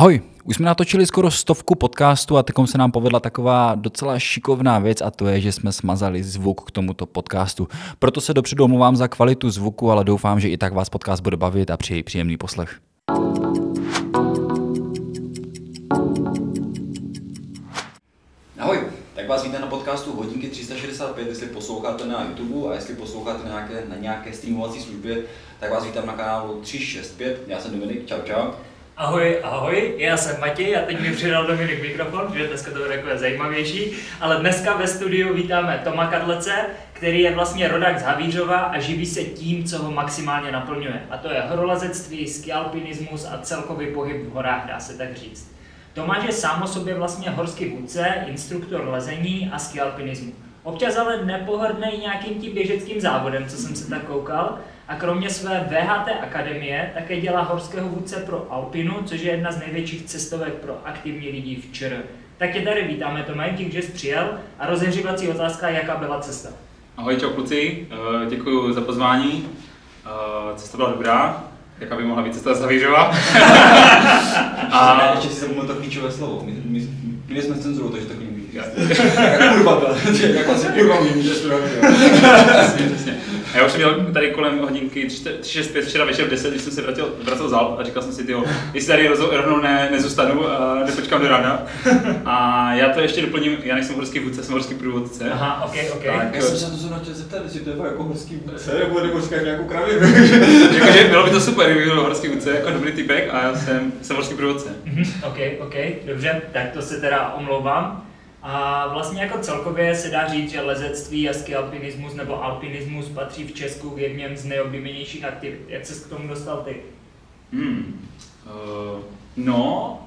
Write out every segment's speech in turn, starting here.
Ahoj, už jsme natočili skoro stovku podcastů a teď se nám povedla taková docela šikovná věc a to je, že jsme smazali zvuk k tomuto podcastu. Proto se dopředu omlouvám za kvalitu zvuku, ale doufám, že i tak vás podcast bude bavit a přeji příjemný poslech. Ahoj, tak vás vítám na podcastu Hodinky 365, jestli posloucháte na YouTube a jestli posloucháte na nějaké, na nějaké streamovací službě, tak vás vítám na kanálu 365. Já jsem Dominik, čau čau. Ahoj, ahoj, já jsem Matěj a teď mi přidal Dominik mikrofon, že dneska to bude takové zajímavější, ale dneska ve studiu vítáme Toma Kadlece, který je vlastně rodák z Havířova a živí se tím, co ho maximálně naplňuje. A to je horolezectví, skialpinismus a celkový pohyb v horách, dá se tak říct. Tomáš je sám o sobě vlastně horský vůdce, instruktor lezení a skialpinismu. Občas ale nepohrdnej nějakým tím běžeckým závodem, co jsem se tak koukal, a kromě své VHT akademie také dělá horského vůdce pro Alpinu, což je jedna z největších cestovek pro aktivní lidi v ČR. Tak tě tady vítáme, Tome, díky, že jsi přijel a rozehřívací otázka, jaká byla cesta. Ahoj, čau kluci, eh, děkuji za pozvání. Eh, cesta byla dobrá, jaká by mohla být cesta z Havířova. a... Ještě si zapomněl to klíčové slovo. My, my, my jsme cenzuru, takže to klíčové. Kurva, jak vlastně kurva že a já už jsem měl tady kolem hodinky 365 včera večer v 10, když jsem se vracel, vracel z a říkal jsem si, tyjo, jestli tady rovnou ne, nezůstanu a nepočkám do rána. A já to ještě doplním, já nejsem horský vůdce, jsem horský průvodce. Aha, ok, ok. Tak, já jsem se na to zrovna chtěl zeptat, jestli to je jako horský vůdce, nebo nebo říkáš nějakou kravinu. Jakože bylo by to super, kdyby byl horský vůdce, jako dobrý typek a já jsem, jsem horský průvodce. Mhm, ok, ok, dobře, tak to se teda omlouvám. A vlastně jako celkově se dá říct, že lezectví a skialpinismus nebo alpinismus patří v Česku k jedním z nejoblíbenějších aktivit. Jak se k tomu dostal ty? Hmm. Uh, no,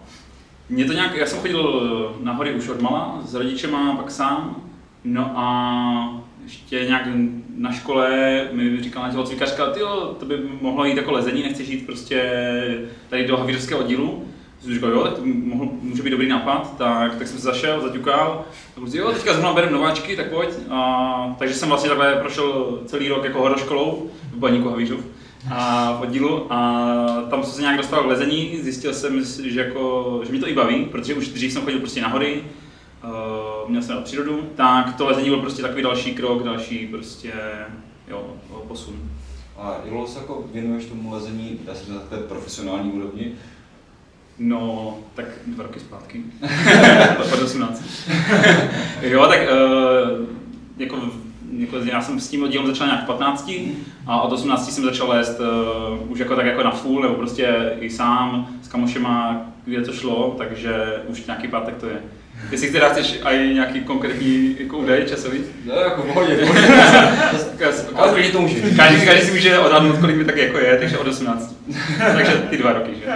mě to nějak, já jsem chodil na hory už od mala s rodičema, pak sám. No a ještě nějak na škole mi říkala tělocvikařka, ty to by mohlo jít jako lezení, nechceš jít prostě tady do havířského oddílu jsem říkal, jo, tak to mohl, může být dobrý nápad, tak, tak jsem se zašel, zaťukal, a prostě jo, teďka zrovna bereme nováčky, tak pojď. A, takže jsem vlastně takhle prošel celý rok jako horoškolou v Baníku Havířov a v oddílu a tam jsem se nějak dostal k lezení, zjistil jsem, že, jako, že mi to i baví, protože už dřív jsem chodil prostě na hory, uh, měl jsem na přírodu, tak to lezení byl prostě takový další krok, další prostě, jo, posun. A se jako věnuješ tomu lezení, dá se na té profesionální úrovni, No, tak dva roky zpátky. Pod 18. jo, tak uh, jako, jako, já jsem s tím oddílem začal nějak v 15 a od 18 jsem začal lézt uh, už jako tak jako na full, nebo prostě i sám s kamošema, kde to šlo, takže už nějaký pátek to je. Jestli teda chceš i nějaký konkrétní jako údaj časový? No, jako v pohodě, Ale to může. Každý, každý si může odhadnout, kolik mi tak jako je, takže od 18. takže ty dva roky, že?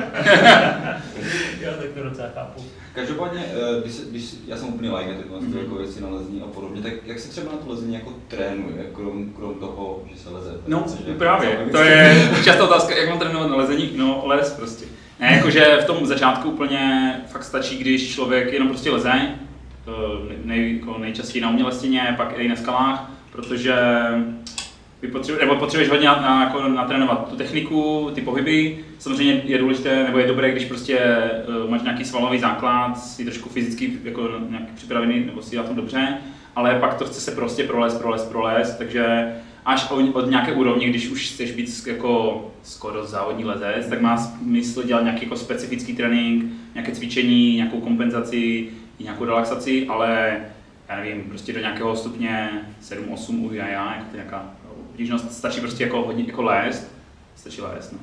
Já tak to docela chápu. Každopádně, eh, když, když, já jsem úplně like na tyhle mm-hmm. jako věci na lezení a podobně, tak jak se třeba na to lezení jako trénuje, krom, krom toho, že se leze? No, právě, to je často otázka, jak mám trénovat na lezení, no les prostě. Ne, jakože v tom začátku úplně fakt stačí, když člověk jenom prostě leze, nej, jako nejčastěji na umělé stěně, pak i na skalách, protože potřebuješ, nebo potřebuješ hodně na, na, jako natrénovat tu techniku, ty pohyby. Samozřejmě je důležité, nebo je dobré, když prostě uh, máš nějaký svalový základ, jsi trošku fyzicky jako nějak připravený, nebo si na tom dobře, ale pak to chce se prostě prolez, prolez, prolez, takže až od, od nějaké úrovně, když už chceš být jako skoro závodní lezec, tak má smysl dělat nějaký jako specifický trénink, nějaké cvičení, nějakou kompenzaci, nějakou relaxaci, ale já nevím, prostě do nějakého stupně 7-8 u jaja, jako to nějaká obtížnost, stačí prostě jako hodně jako lézt, stačí lézt, no.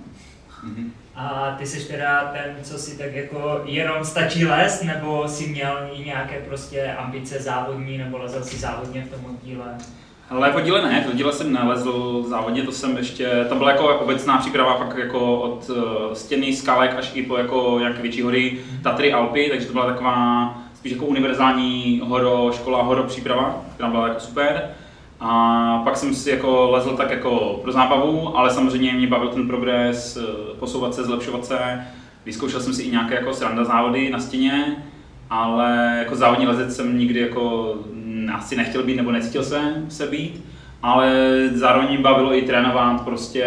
Mm-hmm. A ty jsi teda ten, co si tak jako jenom stačí lézt, nebo si měl i nějaké prostě ambice závodní, nebo lezel si závodně v tom oddíle? Ale po díle ne, to díle jsem nelezl závodně, to jsem ještě, to byla jako obecná příprava fakt jako od uh, stěny, skalek až i po jako jak větší hory, Tatry, Alpy, takže to byla taková spíš jako univerzální horo, škola, horo příprava, která byla jako super. A pak jsem si jako lezl tak jako pro zábavu, ale samozřejmě mě bavil ten progres, eh, posouvat se, zlepšovat se. Vyzkoušel jsem si i nějaké jako sranda závody na stěně, ale jako závodní lezec jsem nikdy jako asi nechtěl být nebo necítil se, se být. Ale zároveň mě bavilo i trénovat, prostě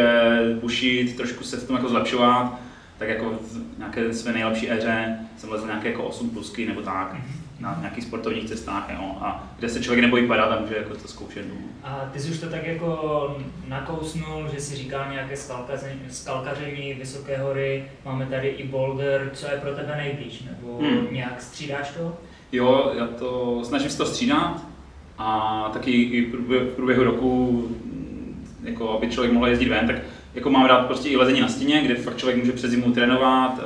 pušit, trošku se v tom jako zlepšovat. tak jako v nějaké své nejlepší éře jsem lezl nějaké jako 8 plusky nebo tak, na nějakých sportovních cestách, jo, a kde se člověk nebojí padat a může jako to zkoušet. No. A ty jsi už to tak jako nakousnul, že si říkal nějaké skalkaření, skalkaření vysoké hory, máme tady i boulder, co je pro tebe nejblíž, nebo Hmm. nějak střídáš to? Jo, já to snažím se to střídat a taky i v průběhu- roku, jako aby člověk mohl jezdit ven, tak jako mám rád prostě i lezení na stěně, kde fakt člověk může přes zimu trénovat,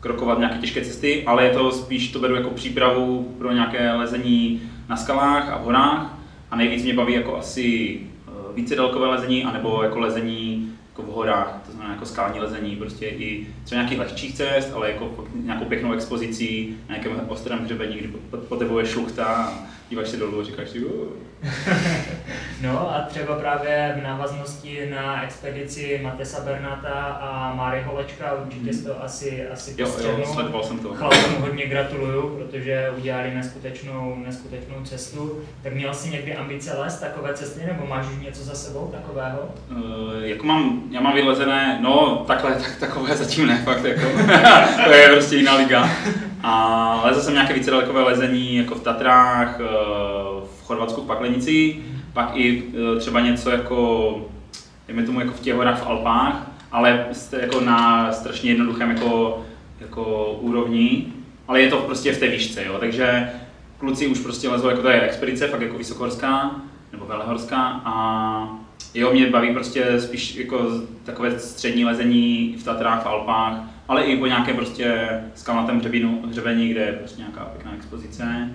krokovat nějaké těžké cesty, ale je to spíš, to beru jako přípravu pro nějaké lezení na skalách a v horách. A nejvíc mě baví jako asi eh, více dálkové lezení, anebo jako lezení jako v horách, to znamená jako skální lezení, prostě i třeba nějakých lehčích cest, ale jako nějakou pěknou expozicí, na nějakém ostrém hřebení, kdy po, po tebou šluchta a díváš se dolů a říkáš si, "Uh." No a třeba právě v návaznosti na expedici Matesa Bernata a Máry Holečka určitě jsi to asi, asi jo, jo, postřehnul. sledoval jsem to. Chlapům hodně gratuluju, protože udělali neskutečnou, neskutečnou cestu. Tak měl jsi někdy ambice lézt takové cesty, nebo máš už něco za sebou takového? Uh, jako mám, já mám vylezené, no takhle, tak, takové zatím ne, fakt jako, to je prostě jiná liga. A lezl jsem nějaké více dalekové lezení, jako v Tatrách, v Chorvatsku v Paklenici, pak i eh, třeba něco jako, dejme tomu jako v těch horách v Alpách, ale jste jako na strašně jednoduchém jako, jako úrovni, ale je to prostě v té výšce, jo, takže kluci už prostě lezou, jako to je expedice, fakt jako vysokohorská, nebo velehorská a jo, mě baví prostě spíš jako takové střední lezení v Tatrách, v Alpách, ale i po nějaké prostě skalnatém hřebinu, hřebení, kde je prostě nějaká pěkná expozice.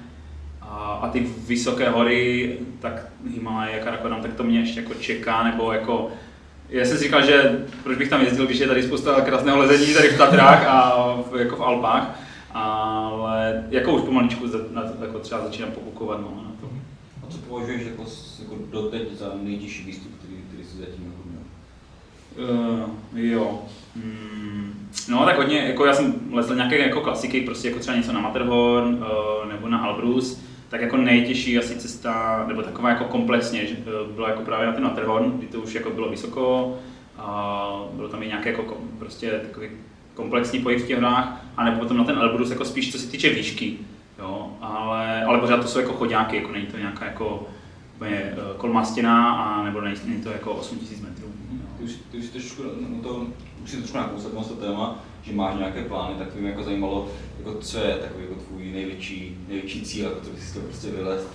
A, a ty vysoké hory, tak Himalaje, Karakoram, tak to mě ještě jako čeká, nebo jako já jsem si říkal, že proč bych tam jezdil, když je tady spousta krásného lezení tady v Tatrách a v, jako v Alpách, ale jako už pomaličku za, na, jako třeba začínám popukovat no, na to. A co považuješ jako, jako doteď za nejtěžší výstup, který, který jsi zatím jako měl? Uh, jo. Hmm. No tak hodně, jako já jsem lezl nějaké jako klasiky, prostě jako třeba něco na Matterhorn uh, nebo na Albrus, tak jako nejtěžší asi cesta, nebo taková jako komplexně, že, uh, byla jako právě na ten Matterhorn, kdy to už jako bylo vysoko, a bylo tam i nějaké jako prostě takový komplexní pohyb v těch a nebo potom na ten Elbrus jako spíš co se týče výšky, jo, ale, ale pořád to jsou jako chodáky, jako není to nějaká jako úplně eh, kolmá stěna, a nebo není, to jako 8000 metrů. Ty už, ty už trošku, no to, už si trošku nakousal to téma, že máš nějaké plány, tak by mě jako zajímalo, jako co je takový jako tvůj největší, největší cíl, jako co bys si chtěl prostě vylézt.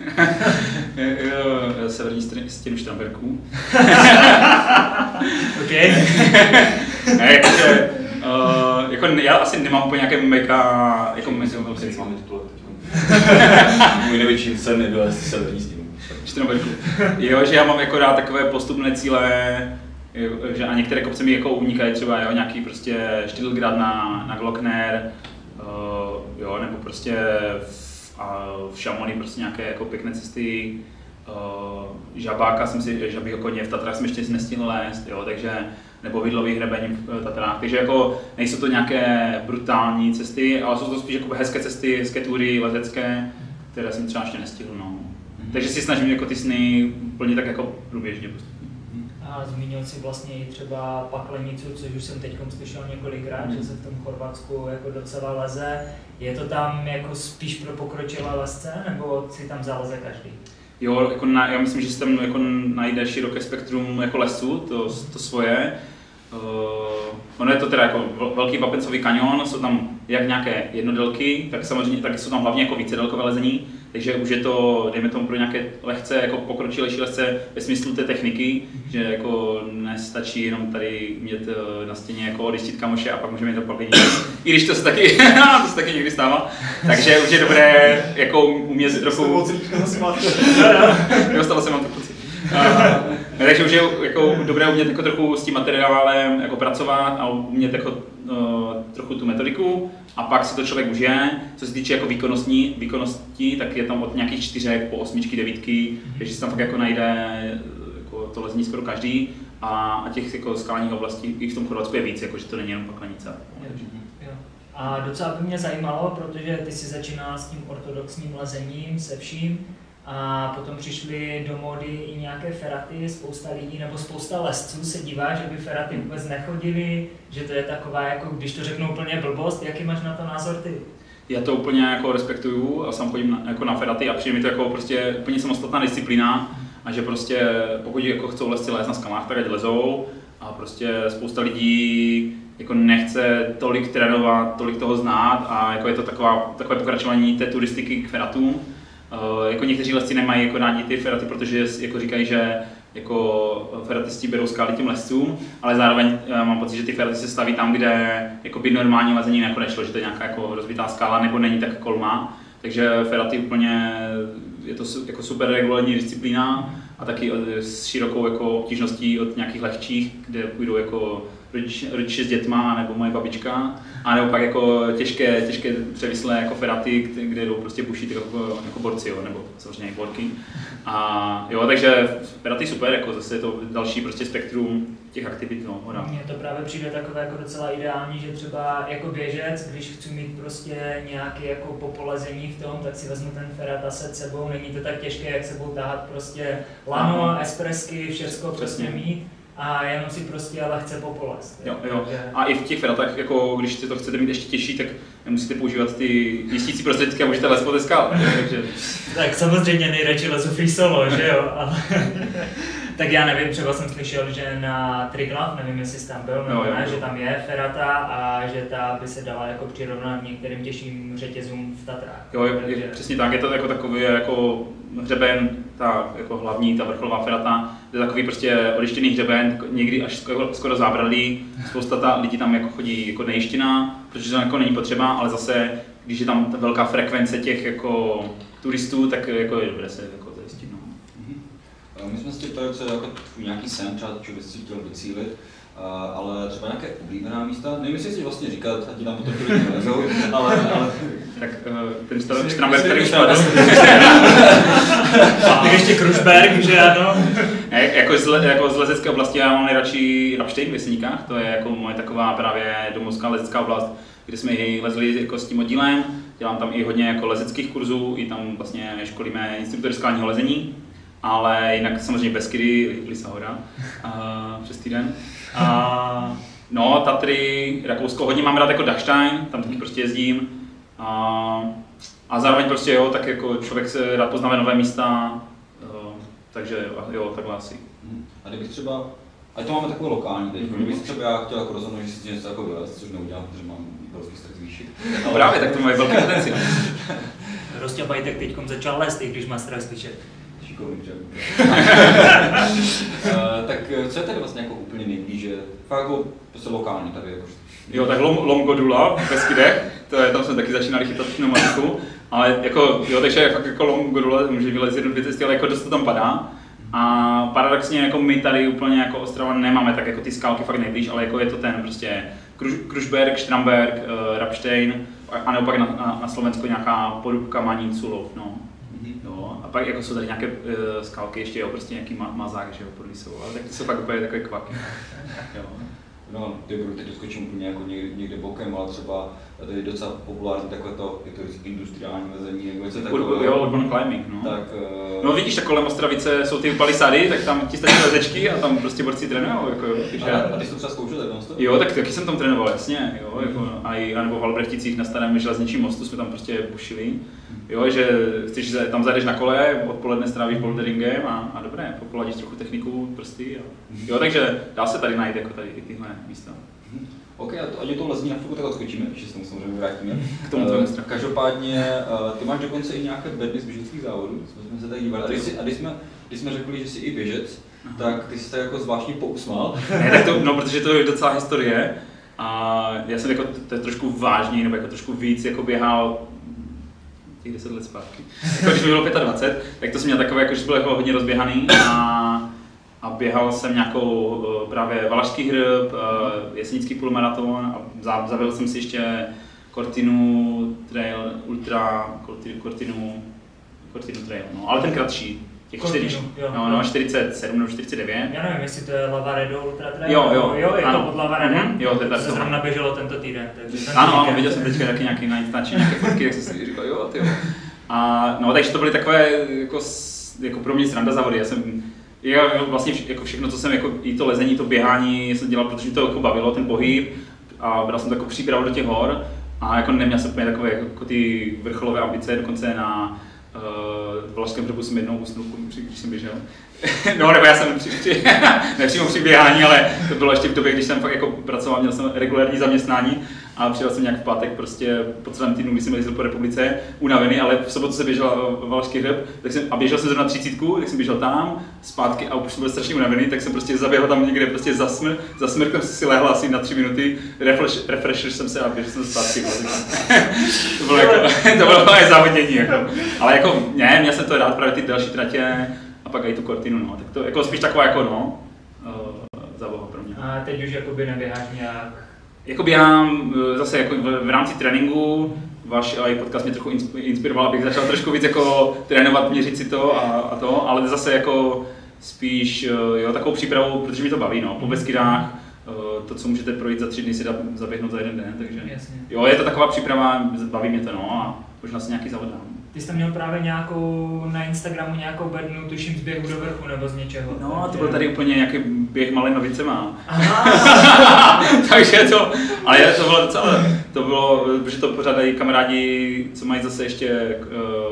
Je- Severní str- stěnu Štramberků. OK. Ne, jakože, uh, jako já asi nemám úplně nějaké mega, jako mezi máme titulek teď. Můj největší sen je vylézt severní stěnu. Štramberků. Jo, že já mám jako rád takové postupné cíle, že a některé kopce mi jako unikají třeba, jo, nějaký prostě Štilgrad na, na Glockner, uh, jo, nebo prostě v, a v Šamoni prostě nějaké jako pěkné cesty, uh, žabáka jsem si, žabího koně v Tatrách jsem ještě nestihl lézt, jo, takže nebo vidlový hrebeň v Tatrách, takže jako nejsou to nějaké brutální cesty, ale jsou to spíš jako hezké cesty, hezké tury letecké, které jsem třeba ještě nestihl, no. Takže si snažím jako ty sny plnit tak jako průběžně postupně. A zmínil si vlastně i třeba Paklenicu, což už jsem teď slyšel několikrát, že se v tom Chorvatsku jako docela leze. Je to tam jako spíš pro pokročilé lezce, nebo si tam zaleze každý? Jo, jako na, já myslím, že se tam jako najde široké spektrum jako lesů, to, to svoje. Uh, ono je to teda jako vel- velký vapencový kanion, jsou tam jak nějaké jednodelky, tak samozřejmě taky jsou tam hlavně jako vícedelkové lezení, takže už je to, dejme tomu pro nějaké lehce jako pokročilejší lezce ve smyslu té techniky, že jako nestačí jenom tady mít eh, na stěně jako odjistit kamoše a pak můžeme jít do paklení. I když to se taky, to se taky někdy stává. Takže už je dobré jako umět trochu... Jo, stalo se vám to ne, takže už je jako dobré umět jako trochu s tím materiálem jako pracovat a umět jako trochu tu metodiku a pak si to člověk užije. Co se týče jako výkonnostní, výkonností, tak je tam od nějakých čtyřek po osmičky, devítky, takže si tam fakt jako najde eh, jako to lezení skoro každý a, a těch jako skalních oblastí i v tom Chorvatsku je víc, jako že to není jenom paklenice. Jo. A docela by mě zajímalo, protože ty jsi začínal s tím ortodoxním lezením, se vším, A potom přišly do mody i nějaké feraty, spousta lidí nebo spousta lesců se dívá, že by feraty vůbec nechodili, že to je taková, jako když to řeknu úplně blbost, jaký máš na to názor ty? Já to úplně jako respektuju a sám chodím na, jako na feraty a přijde mi to jako prostě úplně samostatná disciplína a že prostě pokud jako chcou lesci lézt na skalách, tak ať lezou a prostě spousta lidí jako nechce tolik trénovat, tolik toho znát a jako je to taková, takové pokračování té turistiky k feratům. Uh, jako někteří lesci nemají jako rádi ty feraty, protože jako říkají, že jako feratisti berou skály těm lescům, ale zároveň uh, mám pocit, že ty feraty se staví tam, kde jako by normální lezení jako nešlo, že to je nějaká jako rozbitá skála nebo není tak kolma. Takže feraty úplně je to jako super regulární disciplína a taky s širokou jako obtížností od nějakých lehčích, kde půjdou jako rodiče, rodiče s dětma nebo moje babička, a nebo pak jako těžké, těžké převislé jako feraty, kde jdou prostě bušit jako, jako borci, jo, nebo samozřejmě borky. A jo, takže feraty super, jako zase je to další prostě spektrum těch aktivit, no, hoda. Mně to právě přijde takové jako docela ideální, že třeba jako běžec, když chci mít prostě nějaké jako popolezení v tom, tak si vezmu ten ferat a set sebou, není to tak těžké, jak sebou tahat prostě lano, espresky, všechno prostě mít a jenom si prostě ale chce popolest. Jo, jo. A i v těch feratách, jako když si to chcete mít ještě těžší, tak nemusíte používat ty jistící prostředky a můžete les po takže... tak samozřejmě nejradši lezu free solo, že jo, ale... tak já nevím, třeba jsem slyšel, že na Triglav, nevím, jestli jsi tam byl, nebo ne, že tam je ferata a že ta by se dala jako přirovnat některým těžším řetězům v Tatrách. Jo, je, Takže... přesně tak, je to jako takový jako hřeben, ta jako hlavní, ta vrcholová ferata, je takový prostě odjištěný hřeben, někdy až skoro, skoro zábradlý, spousta ta lidí tam jako chodí jako nejištěná, protože to jako není potřeba, ale zase, když je tam ta velká frekvence těch jako turistů, tak jako je dobré se jako zajistit. No. Mm-hmm. My jsme si ptali, co je jako nějaký sen, třeba čo bys chtěl docílit, ale třeba nějaké oblíbená místa, nevím, jestli si vlastně říkat, ať tam potom lidi nelezou, ale, ale... Tak uh, ten Stramberg který už padl. Tak ještě Krušberg, že ano. Ne, jako, z, jako z lezecké oblasti já mám nejradši Rapštejn v Jeseníkách, to je jako moje taková právě domovská lezecká oblast, kde jsme i lezli jako s tím oddílem, dělám tam i hodně jako lezeckých kurzů, i tam vlastně školíme instruktory skalního lezení, ale jinak samozřejmě Beskydy, Lisa Hora, uh, přes týden. A, no, Tatry, Rakousko, hodně mám rád jako Dachstein, tam taky prostě jezdím. A, a zároveň prostě jo, tak jako člověk se rád poznáme nové místa, jo, takže jo, takhle asi. Mhm. A kdybych třeba, ať to máme takové lokální teď, mm-hmm. kdybych třeba já chtěl jako rozhodnout, že si něco jako vylez, což neudělám, protože mám velký strach zvýšit. No právě, tak to má velký potenciál. Rostě Bajtek teď začal lézt, i když má strach zvýšit dřevo. uh, tak eh, co je tady vlastně jako úplně nejblíže? Fakt jako prostě lokální tady jako. Jo, tak Lom, Lomgodula v Beskydech, to je, tam jsme taky začínali chytat pneumatiku, ale jako, jo, takže fakt jako Lomgodula může vylezit jednu dvě cesty, ale jako dost to tam padá. A paradoxně jako my tady úplně jako Ostrava nemáme tak jako ty skálky fakt nejblíž, ale jako je to ten prostě Krušberg, Štramberg, uh, Rapstein, a nebo pak na, na, na Slovensku nějaká porubka Manín, Culov, no pak jako jsou tady nějaké uh, skalky, ještě jo, prostě nějaký ma- mazák, že jo, pod Lisou, ale tak to jsou fakt úplně takové kvaky. jo. No, ty teď doskočím úplně jako někde, někde bokem, ale třeba tady je docela populární takové to, je to industriální lezení nebo něco takového. Jo, urban climbing, no. Tak, uh... No vidíš, tak kolem Ostravice jsou ty palisády, tak tam ti stačí lezečky a tam prostě borci trénují. Jako, takže... a, a, ty jsi to třeba zkoušel tak Jo, tak taky jsem tam trénoval, jasně. Jo, jako, a, i, a nebo v Albrechticích na starém železničním mostu jsme tam prostě bušili. Jo, že chceš, tam zajdeš na kole, odpoledne strávíš boulderingem a, a dobré, popoladíš trochu techniku, prsty. A, jo, takže dá se tady najít jako tady i tyhle místa. OK, a to, ať to lezní na chvilku tak odskočíme, ještě se tomu samozřejmě vrátíme. K tomu uh, Každopádně, uh, ty máš dokonce i nějaké bedny z běžeckých závodů, jsme se tady dívali. A když, si, a když jsme, když jsme řekli, že jsi i běžec, Aha. tak ty jsi tak jako zvláštně pousmal. ne, tak to, no, protože to je docela historie. A já jsem jako, to je trošku vážný, nebo jako trošku víc jako běhal těch 10 let zpátky. Jako když mi bylo 25, tak to jsem měl takové, jako, že byl jako hodně rozběhaný a, a běhal jsem nějakou eh, právě Valašský hrb, eh, jesenický půlmaraton a zavedl jsem si ještě Cortinu Trail Ultra, Cortinu, Cortinu Trail, no, ale ten kratší, Těch 4, no, no, 47 nebo 49. Já nevím, jestli to je Lavaredo Ultra Trail. Jo, jo. Jo, je ano. to pod Lavaredem. Mm-hmm. Jo, to je tak. Se zrovna běželo tento týden. Takže ano, ano, viděl jsem teďka taky nějaký na Instači, nějaké fotky, jak jsem si říkal, jo, ty A no, takže to byly takové jako, jako pro mě sranda závody. Já jsem já vlastně vš- jako všechno, co jsem jako i to lezení, to běhání jsem dělal, protože to jako bavilo, ten pohyb a bral jsem takovou přípravu do těch hor a jako neměl jsem úplně takové jako ty vrcholové ambice, dokonce na uh, Valašském hřebu jsem jednou usnul, když jsem běžel. no, nebo já jsem při, při, při běhání, ale to bylo ještě v době, když jsem fakt jako pracoval, měl jsem regulární zaměstnání a přijel jsem nějak v pátek prostě po celém týdnu, když jsem jezdil po republice, unavený, ale v sobotu se běžel Valašský hřeb tak jsem, a běžel jsem zrovna třicítku, tak jsem běžel tam, zpátky a už jsem byl strašně unavený, tak jsem prostě zaběhl tam někde prostě za, smr, za smrkem jsem si lehl asi na tři minuty, refresh, refresher jsem se a běžel jsem zpátky. to bylo jako, to bylo moje závodění, jako. Ale jako, ne, měl jsem to rád právě ty další tratě a pak i tu kortinu, no. Tak to jako spíš taková jako, no, uh, zábava pro mě. A teď už jakoby neběháš nějak Jako běhám eh, zase jako v, v rámci tréninku, váš i podcast mě trochu insp- inspiroval, abych začal trošku víc jako trénovat, měřit si to a, a to, ale zase jako spíš eh, jo, takovou přípravu, protože mi to baví, no, po Beskydách, eh, to, co můžete projít za tři dny, si dá zaběhnout za jeden den, takže Jasně. jo, je to taková příprava, baví mě to, no, a možná si nějaký závod dám. Ty jsi tam měl právě nějakou na Instagramu nějakou bednu, tuším z běhu do vrchu nebo z něčeho. No, a to byl tady úplně nějaký běh malé novice Aha, Takže to, ale je- to bylo docela, to bylo, protože to pořádají kamarádi, co mají zase ještě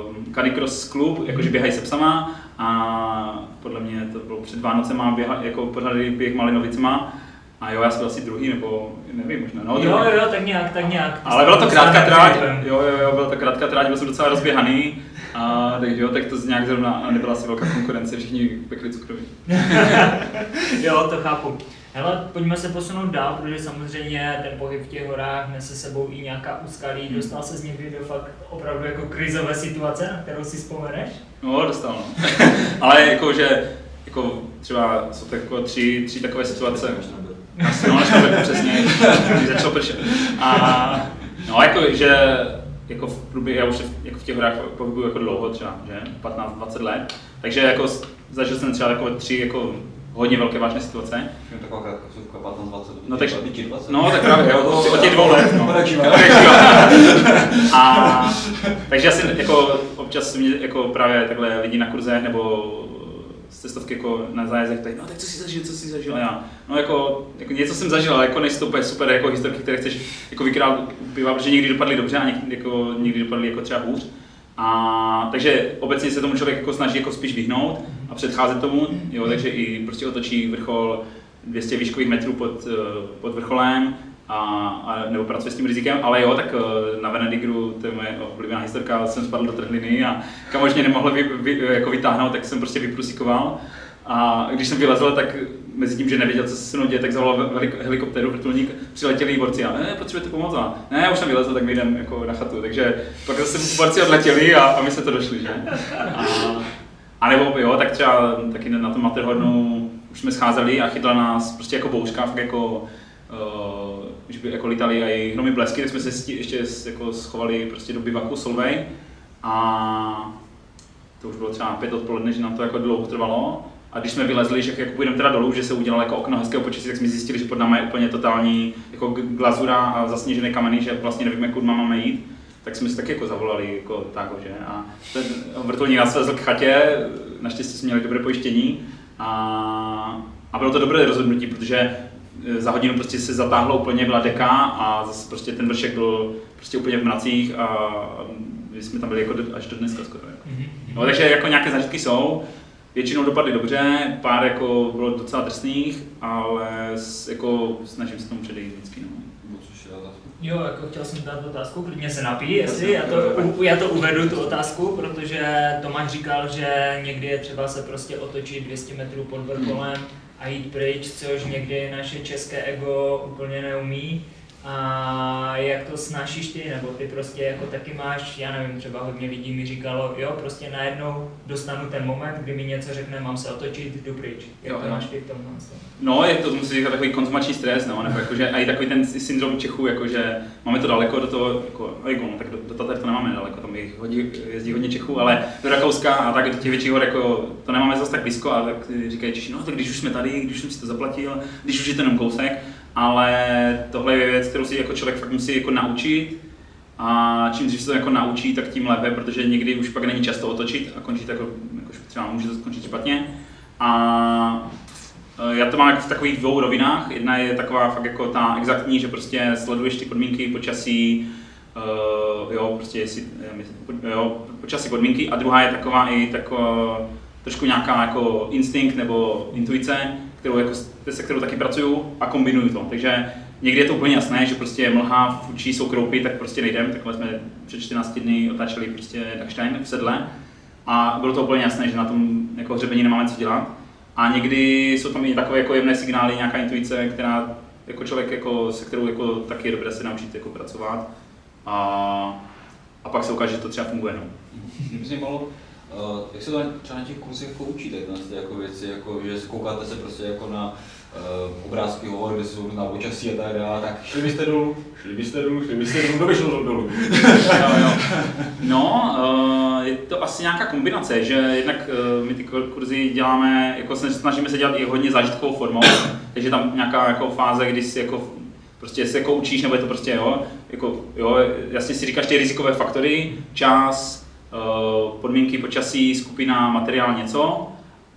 uh, Canicross klub, jakože běhají se psama a podle mě to bylo před Vánocema, běha, jako pořádali běh Malinovicema a jo, já jsem byl asi druhý, nebo nevím možná, no jo, druhý. jo, jo, tak nějak, tak nějak. Ty Ale byla to krátká tráť, jo, jo, jo, byla to krátká tráť, byl jsem docela rozběhaný, a takže jo, tak to z nějak zrovna nebyla asi velká konkurence, všichni pekli cukroví. jo, to chápu. Hele, pojďme se posunout dál, protože samozřejmě ten pohyb v těch horách nese sebou i nějaká úskalí. Hmm. Dostal se někdy do fakt opravdu jako krizové situace, na kterou si vzpomeneš? No, dostal, no. Ale jako, že jako třeba jsou tak jako tři, tři takové situace. Nebyl. Asi, no, řeknu přesně, když začalo pršet. A no, jako, že jako v průběhu, já už jako v těch horách pohybuju jako dlouho, třeba, že 15-20 let, takže jako zažil jsem třeba takové tři jako hodně velké vážné situace. Taková krátkozovka 15, 20, No, teď 20. No, tak právě, jo, od, od těch dvou let, no. A takže já si jako občas mě jako právě takhle lidi na kurzech nebo z cestovky jako na zájezdech tak, no tak co jsi zažil, co jsi zažil? A já, no jako, jako něco jsem zažil, ale jako nejsou to super jako historky, které chceš jako vykrát piva, protože někdy dopadly dobře a někdy, jako, někdy dopadly jako třeba hůř. A, takže obecně se tomu člověk jako snaží jako spíš vyhnout a předcházet tomu, jo, takže i prostě otočí vrchol 200 výškových metrů pod, eh, pod vrcholem a, a, nebo pracuje s tím rizikem, ale jo, tak eh, na Venedigru, to je moje oblíbená historka, jsem spadl do trhliny a kamož mě nemohl vy, vy, jako vytáhnout, tak jsem prostě vyprusikoval. A když jsem vylezl, tak mezi tím, že nevěděl, co se se mnou děje, tak zavolal helikoptéru, vrtulník, přiletěli borci a ne, potřebujete pomoc? A ne, já už jsem vylezl, tak my jdem jako na chatu. Takže pak zase borci odletěli a, a my jsme to došli, že? A, a nebo jo, tak třeba taky na tom Matterhornu už jsme scházeli a chytla nás prostě jako bouřka, fakt jako, uh, že by jako lítali i hromy blesky, tak jsme se ještě jako schovali prostě do bivaku Solvay a to už bylo třeba pět odpoledne, že nám to jako dlouho trvalo. A když jsme vylezli, že jako půjdeme teda dolů, že se udělalo jako okno hezkého počasí, tak jsme zjistili, že pod námi je úplně totální jako glazura a zasněžené kameny, že vlastně nevíme, kudy máme jít. Tak jsme si taky jako zavolali, jako tak, že? A ten vrtulník nás vezl k chatě, naštěstí jsme měli dobré pojištění a, a bylo to dobré rozhodnutí, protože za hodinu prostě se zatáhlo úplně, byla deka a zase prostě ten vršek byl prostě úplně v mracích a my jsme tam byli jako až do dneska skoro. Jako. Mhm. No, takže jako nějaké zážitky jsou, většinou dopadly dobře, pár jako bylo docela drsných, ale s, jako snažím se tomu předejít vždycky. No. Jo, jako chtěl jsem dát otázku, klidně se napij, jestli, já to, u- já to uvedu, tu otázku, protože Tomáš říkal, že někdy je třeba se prostě otočit 200 metrů pod vrcholem a jít pryč, což někdy naše české ego úplně neumí. A jak to snášíš ty, nebo ty prostě jako taky máš, já nevím, třeba hodně lidí mi říkalo, jo, prostě najednou dostanu ten moment, kdy mi něco řekne, mám se otočit, jdu pryč. Jak Jo, to jo. máš ty v tomhle? No, je to, musí říkat takový konzumační stres, no, nebo jakože, a i takový ten syndrom Čechů, jakože máme to daleko do toho, jako, jako, no, tak do, do Tatar to nemáme daleko, tam jich hodí, jezdí hodně Čechů, ale do Rakouska a tak do těch větších hor, jako, to nemáme zase tak blízko, a tak říkají Češi, no tak když už jsme tady, když jsem si to zaplatil, když už je jenom kousek, ale tohle je věc, kterou si jako člověk fakt musí jako naučit, A čím dřív se to jako naučí, tak tím lépe, protože někdy už pak není často otočit a končí to jako, jako třeba může to skončit špatně. A eh, já to mám jako v takových dvou rovinách. Jedna je taková fakt jako ta exaktní, že prostě sleduješ ty podmínky, počasí, uh, jo, prostě jestli, jo, počasí podmínky. A druhá je taková i taková, trošku nějaká jako instinkt nebo intuice, kterou jako, se kterou taky pracuju a kombinuju to. Takže někdy je to úplně jasné, že prostě mlha, fučí, jsou kroupy, tak prostě nejdem. Takhle jsme před 14 dny otáčeli prostě Dachstein v sedle a bylo to úplně jasné, že na tom jako hřebení nemáme co dělat. A někdy jsou tam i takové jako jemné signály, nějaká intuice, která jako člověk, jako, se kterou jako taky je dobré se naučit jako pracovat. A, a pak se ukáže, že to třeba funguje. No. Mě by zajímalo, uh, jak se to třeba na těch kurzech jako učíte, ty jako věci, jako, že koukáte se prostě jako na uh, obrázky hovor, kde jsou na počasí a tak dále, tak šli byste dolů, šli byste dolů, šli byste dolů, kdo by šel dolů? jo, jo. No, uh, je to asi nějaká kombinace, že jednak uh, my ty kurzy děláme, jako se snažíme se dělat i hodně zážitkovou formou, takže tam nějaká jako fáze, kdy si jako prostě se jako učíš, nebo je to prostě jo, jako, jo, jasně si říkáš ty rizikové faktory, čas, podmínky počasí, skupina, materiál, něco,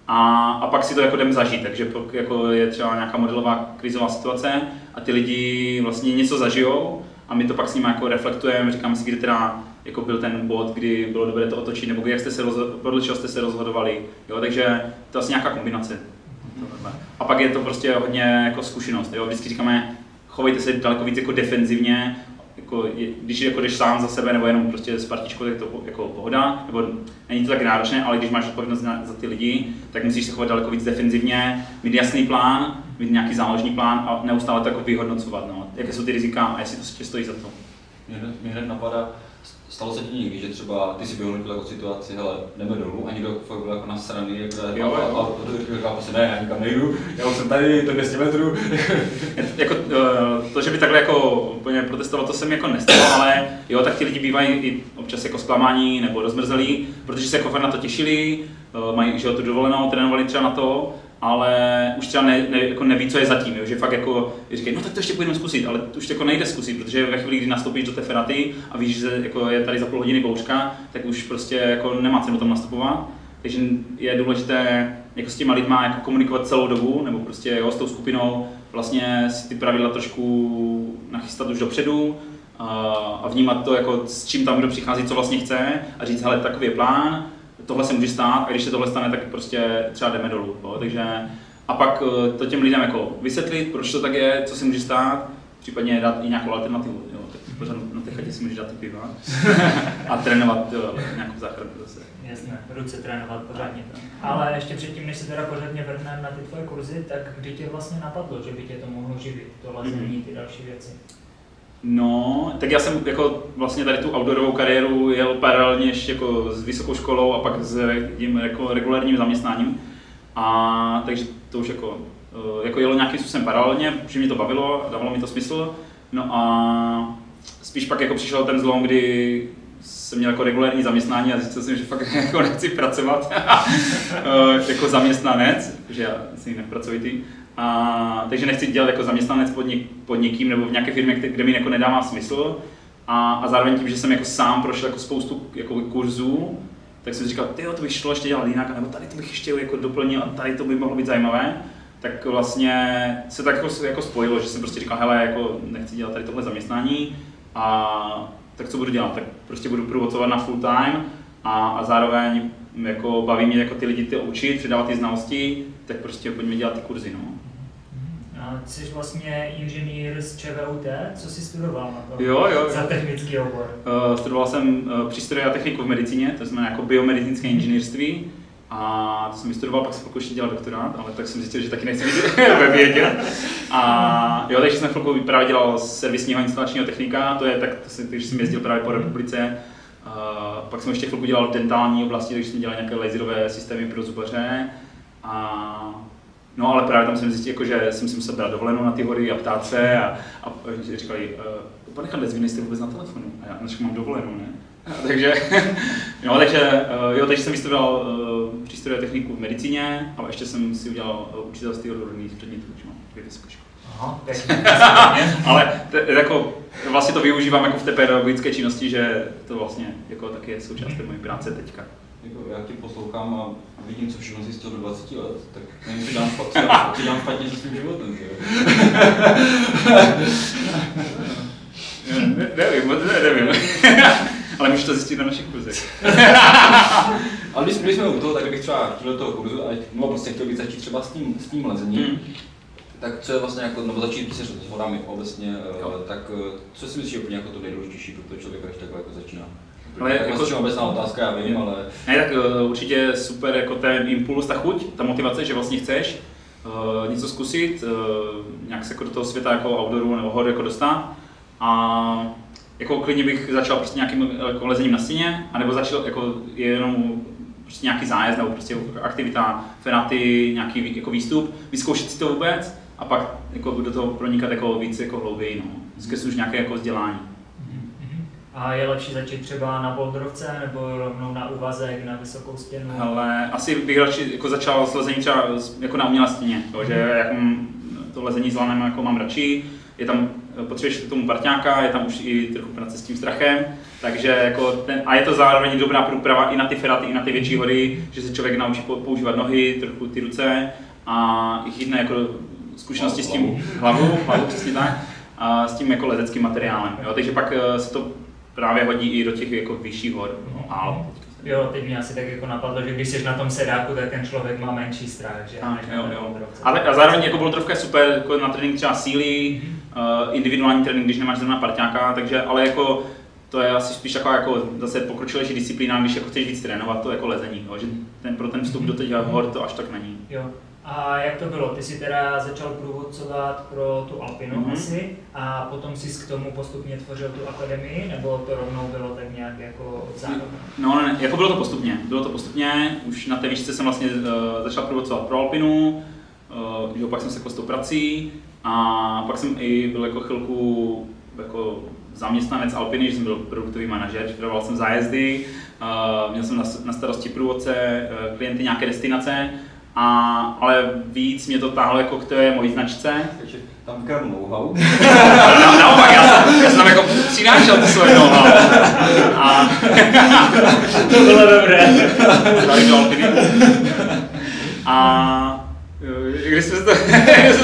a, a pak si to jako jdem zažít, takže jako je třeba nějaká modelová krizová situace a ty lidi vlastně něco zažijou a my to pak s nimi jako reflektujeme, říkáme si, kdy teda jako byl ten bod, kdy bylo dobré to otočit, nebo jak jste se podle čeho jste se rozhodovali, jo, takže to je asi nějaká kombinace. A pak je to prostě hodně jako zkušenost, jo, vždycky říkáme, chovejte se daleko víc jako defenzivně, jako, když jako jdeš sám za sebe nebo jenom prostě s partičkou, tak to jako pohoda, nebo není to tak náročné, ale když máš odpovědnost za ty lidi, tak musíš se chovat daleko víc defenzivně, mít jasný plán, mít nějaký záložní plán a neustále to jako vyhodnocovat, no, jaké jsou ty rizika a jestli to stojí za to. Mě hned napadá, Stalo se ti někdy, že třeba ty si vyhodnotil jako situaci, hele, jdeme dolů a někdo fakt byl jako na straně, jako jo, a, a, a říkal prostě ne, já nikam nejdu, já už jsem tady, to 200 metrů. jako, eh, to, že by takhle jako úplně protestoval, to se mi jako nestalo, ale jo, tak ti lidi bývají i občas jako zklamání nebo rozmrzelí, protože se jako fakt na to těšili, eh, mají že tu dovolenou, trénovali třeba na to ale už třeba ne, ne, jako neví, co je zatím, jo? že fakt jako říkají, no tak to ještě půjdeme zkusit, ale to už jako nejde zkusit, protože ve chvíli, kdy nastoupíš do té feraty a víš, že jako je tady za půl hodiny bouřka, tak už prostě jako nemá cenu tam nastupovat. Takže je důležité jako s těma lidma jako komunikovat celou dobu, nebo prostě jo, s tou skupinou vlastně si ty pravidla trošku nachystat už dopředu a, a vnímat to, jako s čím tam kdo přichází, co vlastně chce a říct, hele, takový je plán, tohle se může stát a když se tohle stane, tak prostě třeba jdeme dolů. Jo? Takže, a pak eh, to těm lidem jako vysvětlit, proč to tak je, co se může stát, případně dát i nějakou alternativu. Jo? Tak pořád na té chatě si můžeš dát ty piva a trénovat jo, nějakou záchranu zase. Jasně, ruce trénovat pořádně. Ale ještě předtím, než se teda pořádně vrhneme na ty tvoje kurzy, tak kdy tě vlastně napadlo, že by tě to mohlo živit, to mm-hmm. ty další věci? No, tak já jsem jako vlastně tady tu outdoorovou kariéru jel paralelně ještě jako s vysokou školou a pak s tím jako regulárním zaměstnáním. A takže to už jako, eh, jako jelo nějakým způsobem paralelně, protože mě to bavilo, dávalo mi to smysl. No a spíš pak jako přišel ten zlom, kdy jsem měl jako regulární zaměstnání a zjistil jsem, že fakt jako nechci pracovat eh, jako zaměstnanec, že já jsem nepracovitý. A, takže nechci dělat jako zaměstnanec pod, něk, pod někým nebo v nějaké firmě, kde mi jako nedává smysl. A, a zároveň tím, že jsem jako sám prošel jako spoustu jako kurzů, tak jsem si říkal, ty to bych šlo ještě dělat jinak, nebo tady to bych ještě jako doplnil a tady to by mohlo být zajímavé. Tak vlastně se tak jako, jako spojilo, že jsem prostě říkal, hele, jako nechci dělat tady tohle zaměstnání a tak co budu dělat? Tak prostě budu průvodcovat na full time a, a zároveň jako baví mě jako ty lidi ty učit, předávat ty znalosti, tak prostě pojďme dělat ty kurzy. No. Jsi vlastně inženýr z ČVUT, co jsi studoval na to? Jo, jo. Za technický obor? Uh, studoval jsem uh, přístroje a techniku v medicíně, to znamená jako biomedicínské inženýrství. A to jsem vystudoval, pak jsem chvilku ještě dělal doktorát, ale tak jsem zjistil, že taky nechci být ve vědě. A jo, takže jsem chvilku právě dělal servisního instalačního technika, to je tak, to když jsem jezdil právě po republice. Uh, pak jsem ještě chvilku dělal v dentální oblasti, takže jsem dělal nějaké laserové systémy pro zubaře. A No ale právě tam jsem zjistil, jako, že jsem si musel brát dovolenou na ty hory a ptát se a, a říkali, uh, pane Chandles, vy nejste vůbec na telefonu. A já dneska mám dovolenou, ne? A, takže, no, takže, uh, jo, takže jsem vystudoval uh, přístroje techniku v medicíně, ale ještě jsem si udělal uh, učitelství odborných předmětů, že mám dvě vysoké školy. Aha, tak Ale te, jako, vlastně to využívám jako v té pedagogické činnosti, že to vlastně jako taky je součást té mojí práce teďka. Jako já tě poslouchám a vidím, co všechno zjistil do 20 let, tak nevím, co dělám, špa- co dělám špatně se svým životem? Ne, nevím, moc ne, nevím. Ale můžeš to zjistit na našich kurzech. Ale když, když jsme u toho, tak bych třeba chtěl do toho kurzu, a no prostě chtěl bych začít třeba s tím, s tím lezením, Hmm. tak co je vlastně jako, nebo začít se s horami obecně, eh, Jo. tak eh, co si myslíš je úplně jako to nejdůležitější pro toho člověka, když takhle jako začíná? Ale Ale jako jako- strašně obecná otázka, já vím, ale Ne, tak uh, určitě super jako ten impuls, ta chuť, ta motivace, že vlastně chceš uh, něco zkusit, uh, nějak se jako do toho světa jako outdooru nebo hor jako dostat. A jako klidně bych začal prostě nějakým jako lezením na stěně, anebo začal jako jenom prostě nějaký zájezd nebo prostě aktivita, fenaty, nějaký jako výstup, vyzkoušet si to vůbec a pak jako do toho pronikat jako víc jako hlouběji, no. Zkusit už nějaké jako vzdělání. A je lepší začít třeba na boulderovce nebo rovnou na úvazek, na vysokou stěnu? Ale asi bych radši jako začal s lezením třeba jako na umělé stěně, jo, že jak mám to lezení s lanem jako mám radši, je tam, potřebuješ k tomu parťáka, je tam už i trochu práce s tím strachem, takže jako ten, a je to zároveň dobrá průprava i na ty feraty, i na ty větší hory, že se člověk naučí po- používat nohy, trochu ty ruce a i chytne jako zkušenosti s tím hlavu, hlavu přesně tak, a s tím jako lezeckým materiálem, jo, takže pak eh, se to právě hodí i do těch jako vyšších hor, no, Alp. Jo, teď mě asi tak jako napadlo, že když jsi na tom sedáku, tak ten člověk má menší strach, že? Tak, na jo, jo. boulderovce. Ale a zároveň jako boulderovka je super jako na trénink třeba síly, uh, individuální trénink, když nemáš zrovna parťáka, takže ale jako to je asi spíš taková jako zase pokročilejší disciplína, když jako chceš víc trénovat, to jako lezení, jo, že ten, pro ten vstup do těch hor to až tak není. Jo. A jak to bylo? Ty jsi teda začal průvodcovat pro tu Alpinu Mhm. asi a potom jsi k tomu postupně tvořil tu akademii, nebo to rovnou bylo tak nějak jako od zároveň? No, ne, jako bylo to postupně, bylo to postupně, už na té výšce jsem vlastně uh, začal průvodcovat pro Alpinu, uh, že jo, pak jsem se jako s tou prací a pak jsem i byl jako chvilku jako zaměstnanec Alpiny, že jsem byl produktový manažer, připravoval jsem zájezdy, uh, měl jsem na, na starosti průvodce, uh, klienty nějaké destinace, a, ale víc mě to táhlo jako k té mojí značce. takže tam kradnu know-how. Na, naopak, já jsem, já jsem tam jako přinášel ty svoje know A To bylo dobré. Zdravím do Alpiny. A jo, když jsme to...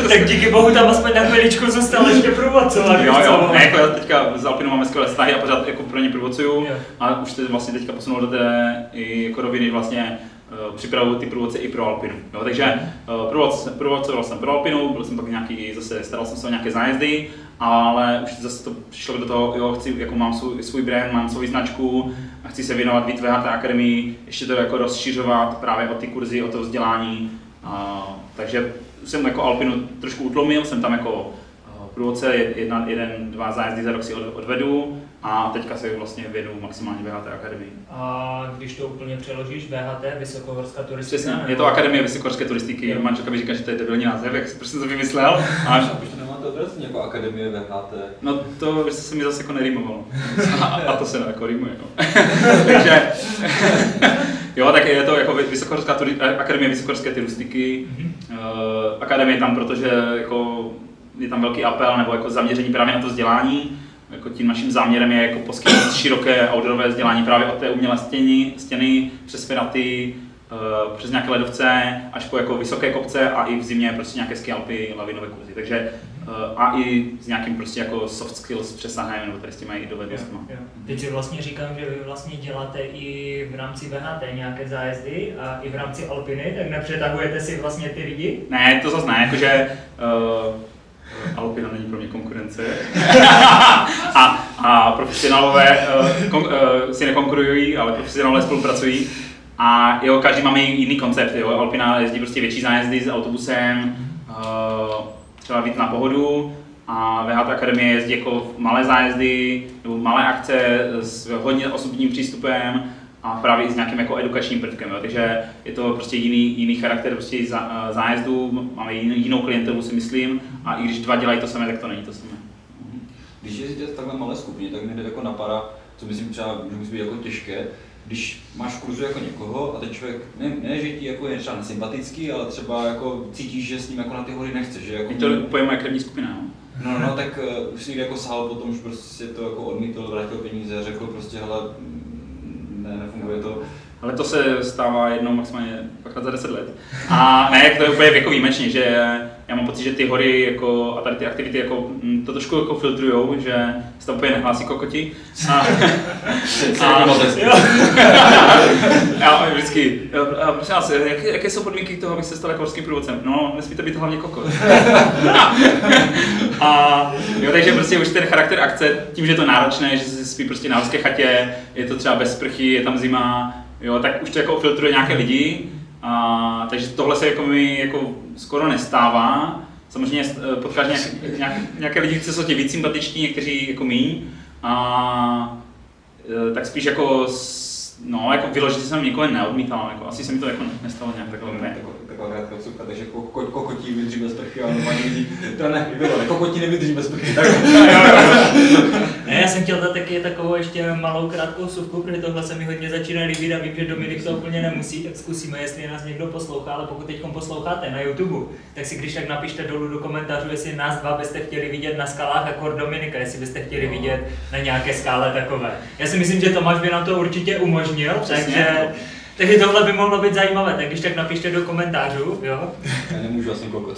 tak díky bohu tam aspoň na chviličku zůstal ještě průvodcovat. Jo, jo, ne, jako já teďka s Alpinou máme skvělé vztahy a pořád jako pro ně průvodcuju a už se vlastně teďka posunul do té i jako roviny vlastně uh, připravuju ty průvodce i pro Alpinu. Jo, takže průvodce, průvodcoval jsem pro Alpinu, byl jsem pak nějaký, zase staral jsem se o nějaké zájezdy, ale už zase to přišlo do toho, jo, chci, jako mám svůj, svůj brand, mám svou značku a chci se věnovat víc VHT Academy, ještě to jako rozšiřovat právě o ty kurzy, o to vzdělání. Uh, takže jsem jako Alpinu trošku utlomil, jsem tam jako uh, průvodce, jedna, jeden, dva zájezdy za rok si od- odvedu a teďka se vlastně věnu maximálně VHT Academy. A když to úplně přeložíš, VHT, Vysokohorská turistika? Přesně, nebo- je to Akademie vysokorské turistiky, Jo. manželka mi říká, že to je debilní název, jak jsi prostě to vymyslel. A proč to nemáte obecně jako akademie VHT? No to by se mi zase jako nerýmovalo. A, a to se jako rýmuje, no. Takže, jo, tak je to jako Vysokohorská turi, Akademie Vysokohorské turistiky. Mhm. Uh, akademie tam, protože jako je tam velký apel nebo jako zaměření právě na to vzdělání. Jako tím naším záměrem je jako poskytnout široké outdoorové vzdělání právě od té umělé stěny, stěny přes feraty, uh, přes nějaké ledovce, až po jako vysoké kopce a i v zimě prostě nějaké skialpy, lavinové kurzy. Takže uh, a i s nějakým prostě jako soft skills přesahem, nebo tady s těmi i dovednostmi. Teď si vlastně říkám, že vy vlastně děláte i v rámci VHT nějaké zájezdy a i v rámci Alpiny, tak nepřetahujete si vlastně ty lidi? Ne, to zase ne, jakože uh, Alpina není pro mě konkurence. a, a profesionálové uh, kon, uh, si nekonkurují, ale profesionálové spolupracují. A jo, každý máme jiný koncept. Jo. Alpina jezdí prostě větší zájezdy s autobusem, uh, třeba víc na pohodu. A VHT Akademie jezdí jako malé zájezdy nebo malé akce s hodně osobním přístupem a právě i s nějakým jako edukačním prvkem. Jo. Takže je to prostě jiný, jiný charakter prostě zá- zájezdů, máme jiný, jinou klientelu si myslím a i když dva dělají to samé, tak to není to samé. Když jezdíte v takhle malé skupině, tak mi jde jako napadá, co myslím třeba, že musí být jako těžké, když máš v kurzu jako někoho a ten člověk, ne, ne že ti jako je třeba nesympatický, ale třeba jako cítíš, že s ním jako na ty hory nechceš, že jako... Je to úplně moje krevní skupina, no. No, no, tak uh, už si jako sál potom, už prostě to jako odmítl, vrátil peníze, řekl prostě, hele, mm, ne, nefunguje to. Ale to se stává jednou maximálně pak za 10 let. A ne, to je úplně jako výjimečně, že já mám pocit, že ty hory jako, a tady ty aktivity jako, mm, to trošku jako filtrujou, že se tam úplně nehlásí kokoti. A, a, já vždycky, a prosím vás, jaké, jaké jsou podmínky toho, abych se stal jako horským průvodcem? No, nesmíte být hlavně kokot. a jo, takže prostě už ten charakter akce, tím, že je to náročné, že se spí prostě na horské chatě, je to třeba bez sprchy, je tam zima, jo, tak už to jako filtruje nějaké lidi, a, takže tohle se jako mi jako skoro nestává. Samozřejmě eh, potkáš nějaké, nějaké, nějaké lidi, kteří jsou ti víc sympatiční, někteří jako míň. A eh, tak spíš jako No, jako vyložit jsem nikoho neodmítal, jako asi se mi to jako nestalo nějak takhle úplně. Taková krátká vsuvka, takže kokotí vydrží bez prchy, ale normálně lidi, to ne, bylo, kokotí nevydrží bez prchy, tak. ne, já jsem chtěl dát taky takovou ještě malou krátkou suvku, protože tohle se mi hodně začíná líbit a vím, že Dominik to úplně nemusí, tak zkusíme, jestli nás někdo poslouchá, ale pokud teď posloucháte na YouTube, tak si když tak napište dolů do komentářů, jestli nás dva byste chtěli vidět na skalách jako Dominika, jestli byste chtěli vidět na nějaké skále takové. Já si myslím, že Tomáš by nám to určitě umožnil umožnil, takže, takže tohle by mohlo být zajímavé, tak když tak napište do komentářů, jo? Já nemůžu, asi kokot.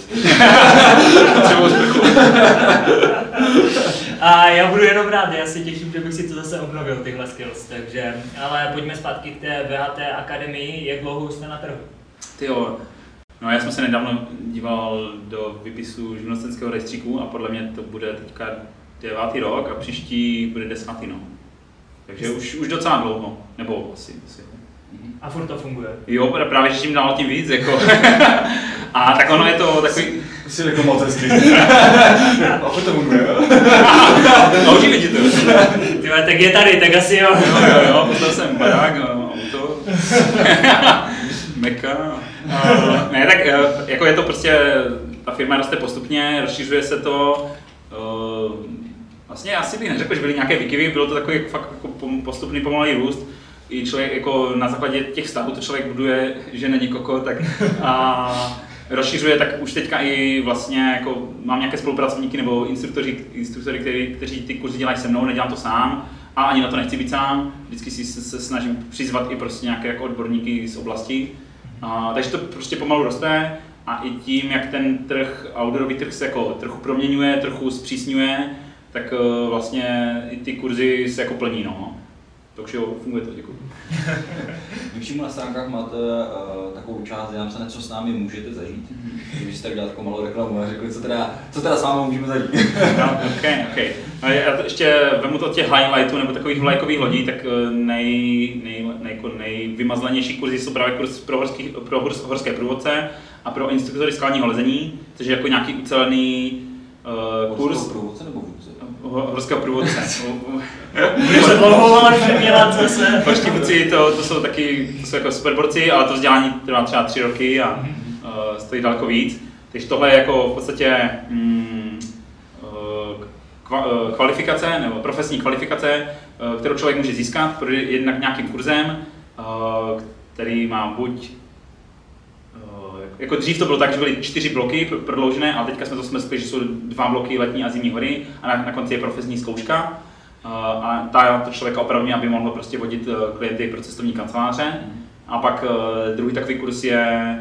A já budu jenom rád, já se těším, že bych si to zase obnovil, tyhle skills, takže, ale pojďme zpátky k té VHT akademii, jak dlouho jste na trhu? Ty jo, No já jsem se nedávno díval do vypisu živnostenského rejstříku a podle mě to bude teďka devátý rok a příští bude desátý, no. Takže už, už docela dlouho, nebo asi. asi. A furt to funguje? Jo, právě, že tím dál tím víc, jako. a tak ono je to takový... Jsi jako moc hezký. a furt to funguje, jo? Naučí lidi to. Tyhle, tak je tady, tak asi jo. jo, jo, jo, postavil jsem barák, auto. Meka. Uh, ne, tak eh, jako je to prostě, ta firma roste postupně, rozšiřuje se to, uh, Vlastně asi bych neřekl, že byly nějaké výkyvy, bylo to takový fakt jako postupný pomalý růst. I člověk jako na základě těch vztahů to člověk buduje, že není koko, tak a rozšiřuje, tak už teďka i vlastně jako mám nějaké spolupracovníky nebo instruktoři, instruktoři kteří, kteří ty kurzy dělají se mnou, nedělám to sám a ani na to nechci být sám, vždycky si se, se snažím přizvat i prostě nějaké jako odborníky z oblasti. A, takže to prostě pomalu roste a i tím, jak ten trh, outdoorový trh se jako trochu proměňuje, trochu zpřísňuje, tak eh, vlastně i ty kurzy se jako plní, no. Takže jo, funguje to, děkuji. Vy přímo na stránkách máte uh, takovou část, kde napsané, co s námi můžete zažít. Mm-hmm. Když jste udělali takovou malou reklamu a řekli, co teda, co teda s vámi můžeme zažít. no, ok, ok. No, já to ještě vemu to těch highlightů nebo takových vlajkových lodí, tak eh, nej, nej, nej, jako nejvymazlenější kurzy jsou právě kurz pro, horský, pro horské průvodce a pro instruktory skalního lezení, což je jako nějaký ucelený uh, kurz. průvodce nebo vůdce? Horského průvodce. Už se dlouho dělat zase. Horští vůdci to, to jsou taky to jsou jako superborci, ale to vzdělání trvá třeba tři roky a uh, stojí daleko víc. Takže tohle je jako v podstatě mm, kva, kvalifikace nebo profesní kvalifikace, kterou člověk může získat jednak nějakým kurzem, který má buď jako dřív to bylo tak, že byly čtyři bloky prodloužené, a teďka jsme to smrskli, že jsou dva bloky letní a zimní hory a na, na konci je profesní zkouška. A ta to člověka opravdu, aby mohl prostě vodit eh, klienty pro cestovní kanceláře. A pak eh, druhý takový kurz je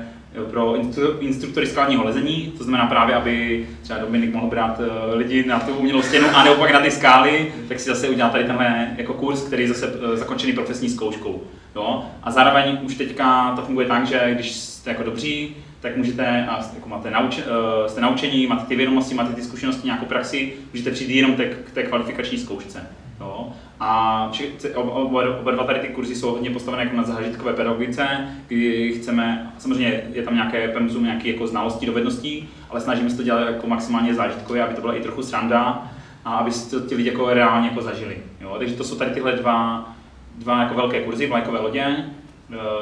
pro instruktory skalního lezení, to znamená právě, aby třeba Dominik mohl brát lidi na tu umělou stěnu a nebo pak na ty skály, tak si zase udělá tady tenhle jako kurz, který je zase zakončený profesní zkouškou. Jo? A zároveň už teďka to funguje tak, že když jste jako dobří, tak můžete, a jako máte nauč, eh, jste naučení, máte ty vědomosti, máte ty zkušenosti, nějakou praxi, můžete přijít jenom te, k té kvalifikační zkoušce. Jo? A oba, oba dva tady ty kurzy jsou hodně postavené jako na zážitkové pedagogice, kdy chceme, samozřejmě je tam nějaké pemzum, nějaké jako znalosti, dovedností, ale snažíme se to dělat jako maximálně zážitkově, aby to byla i trochu sranda a aby si to ti lidi jako reálně jako zažili. Jo? Takže to jsou tady tyhle dva, dva jako velké kurzy, vlajkové lodě,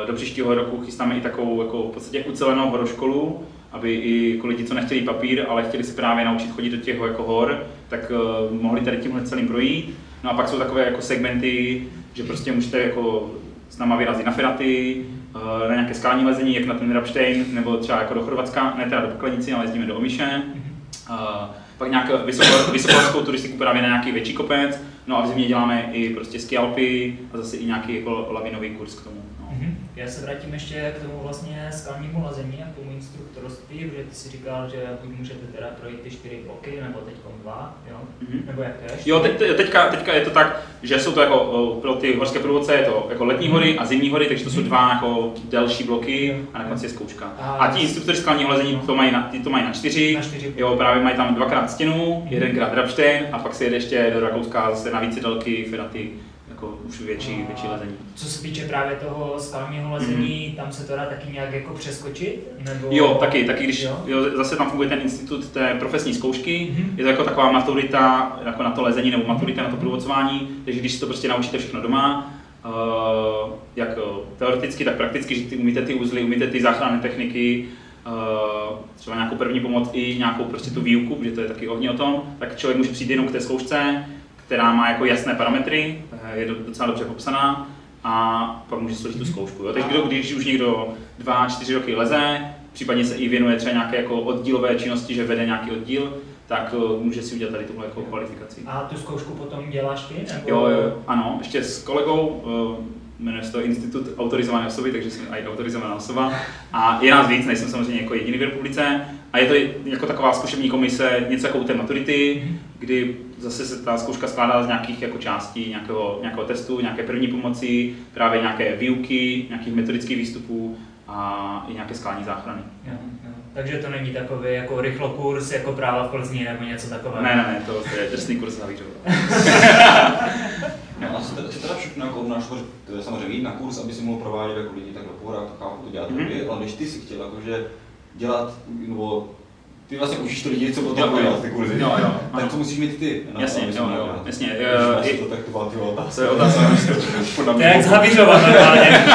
do příštího roku chystáme i takovou jako v podstatě ucelenou horoškolu, aby i jako lidi, co nechtěli papír, ale chtěli se právě naučit chodit do těch jako hor, tak uh, mohli tady tímhle celým projít. No a pak jsou takové jako segmenty, že prostě můžete jako s náma vyrazit na Feraty, eh, na nějaké skální lezení, jak na ten Rapstein, nebo třeba jako do Chorvatska, ne teda do Poklenici, ale jezdíme do Omiše. Uh, pak nějakou vysoko, vysokohorskou turistiku právě na nějaký větší kopec, no a v zimě děláme i prostě ski Alpy a zase i nějaký jako lavinový kurz k tomu. No. Mhm. Já se vrátím ještě k tomu vlastně skalnímu lazení a k tomu instruktorství, protože ty si říkal, že buď můžete teda projít ty čtyři bloky, nebo teď dva, jo? Mhm. Nebo jak to je? Jo, teď, teďka, teďka je to tak, že jsou to jako o, pro ty horské průvodce je to jako letní hory a zimní hory, takže to jsou dva jako delší bloky a na konci je zkouška. A ti instruktoři skalního lezení to mají na, ty to mají na čtyři, Na čtyři. jo, právě mají tam dvakrát stěnu, jedenkrát Rapstein a pak se jede ještě do Rakouska zase na více délky, Feraty, jako už větší, větší lezení. Co se týče právě toho skalního lezení, tam se to dá taky nějak jako přeskočit? Nebo... Jo, taky, taky když Jo? jo? zase tam funguje ten institut té profesní zkoušky, Mhm. je to jako taková maturita jako na to lezení nebo maturita na to průvodcování, takže když si to prostě naučíte všechno doma, uh, jak eh, teoreticky, tak prakticky, že ty umíte ty uzly, umíte ty záchranné techniky, uh, třeba nějakou první pomoc i nějakou prostě tu výuku, protože to je taky hodně o tom, tak člověk může přijít jenom k té zkoušce, která má jako jasné parametry, eh, je do- docela dobře popsaná a pak může složit tu zkoušku. Jo. Takže kdo, když už někdo dva, čtyři roky leze, případně se i věnuje třeba nějaké jako oddílové činnosti, že vede nějaký oddíl, tak eh, může si udělat tady tuhle jako kvalifikaci. A tu zkoušku potom děláš ty? Nebo... Jo, jo, ano, ještě s kolegou, eh, jmenuje se to Institut autorizované osoby, takže jsem i autorizovaná osoba. A je nás víc, nejsem samozřejmě jako jediný v republice. A je to jako taková zkušební komise, něco jako u té maturity, kdy zase se ta zkouška skládá z nějakých jako částí, nějakého, nějakého testu, nějaké první pomoci, právě nějaké výuky, nějakých metodických výstupů a i nějaké sklání záchrany. Jo, jo. Takže to není takový jako rychlokurs, jako práva v Plzni nebo něco takového. Ne, ne, ne, to, to je drsný kurz na výřovu. No a si teda, teda všechno jako odnáš, to je samozřejmě jít na kurz, aby si mohl provádět jako lidi takhle porák, to chápu, to dělat Mhm. mm-hmm. ale když ty si chtěl jakože dělat, nebo ty vlastně učíš to lidi, co potom dělat ty kurzy, Jo, jo, co musíš mít ty? na to, Jasně, si jo, jo, dělat? jasně, Když eh, i- to tak to ty otázka. To je otázka. To je jak z Havířova normálně.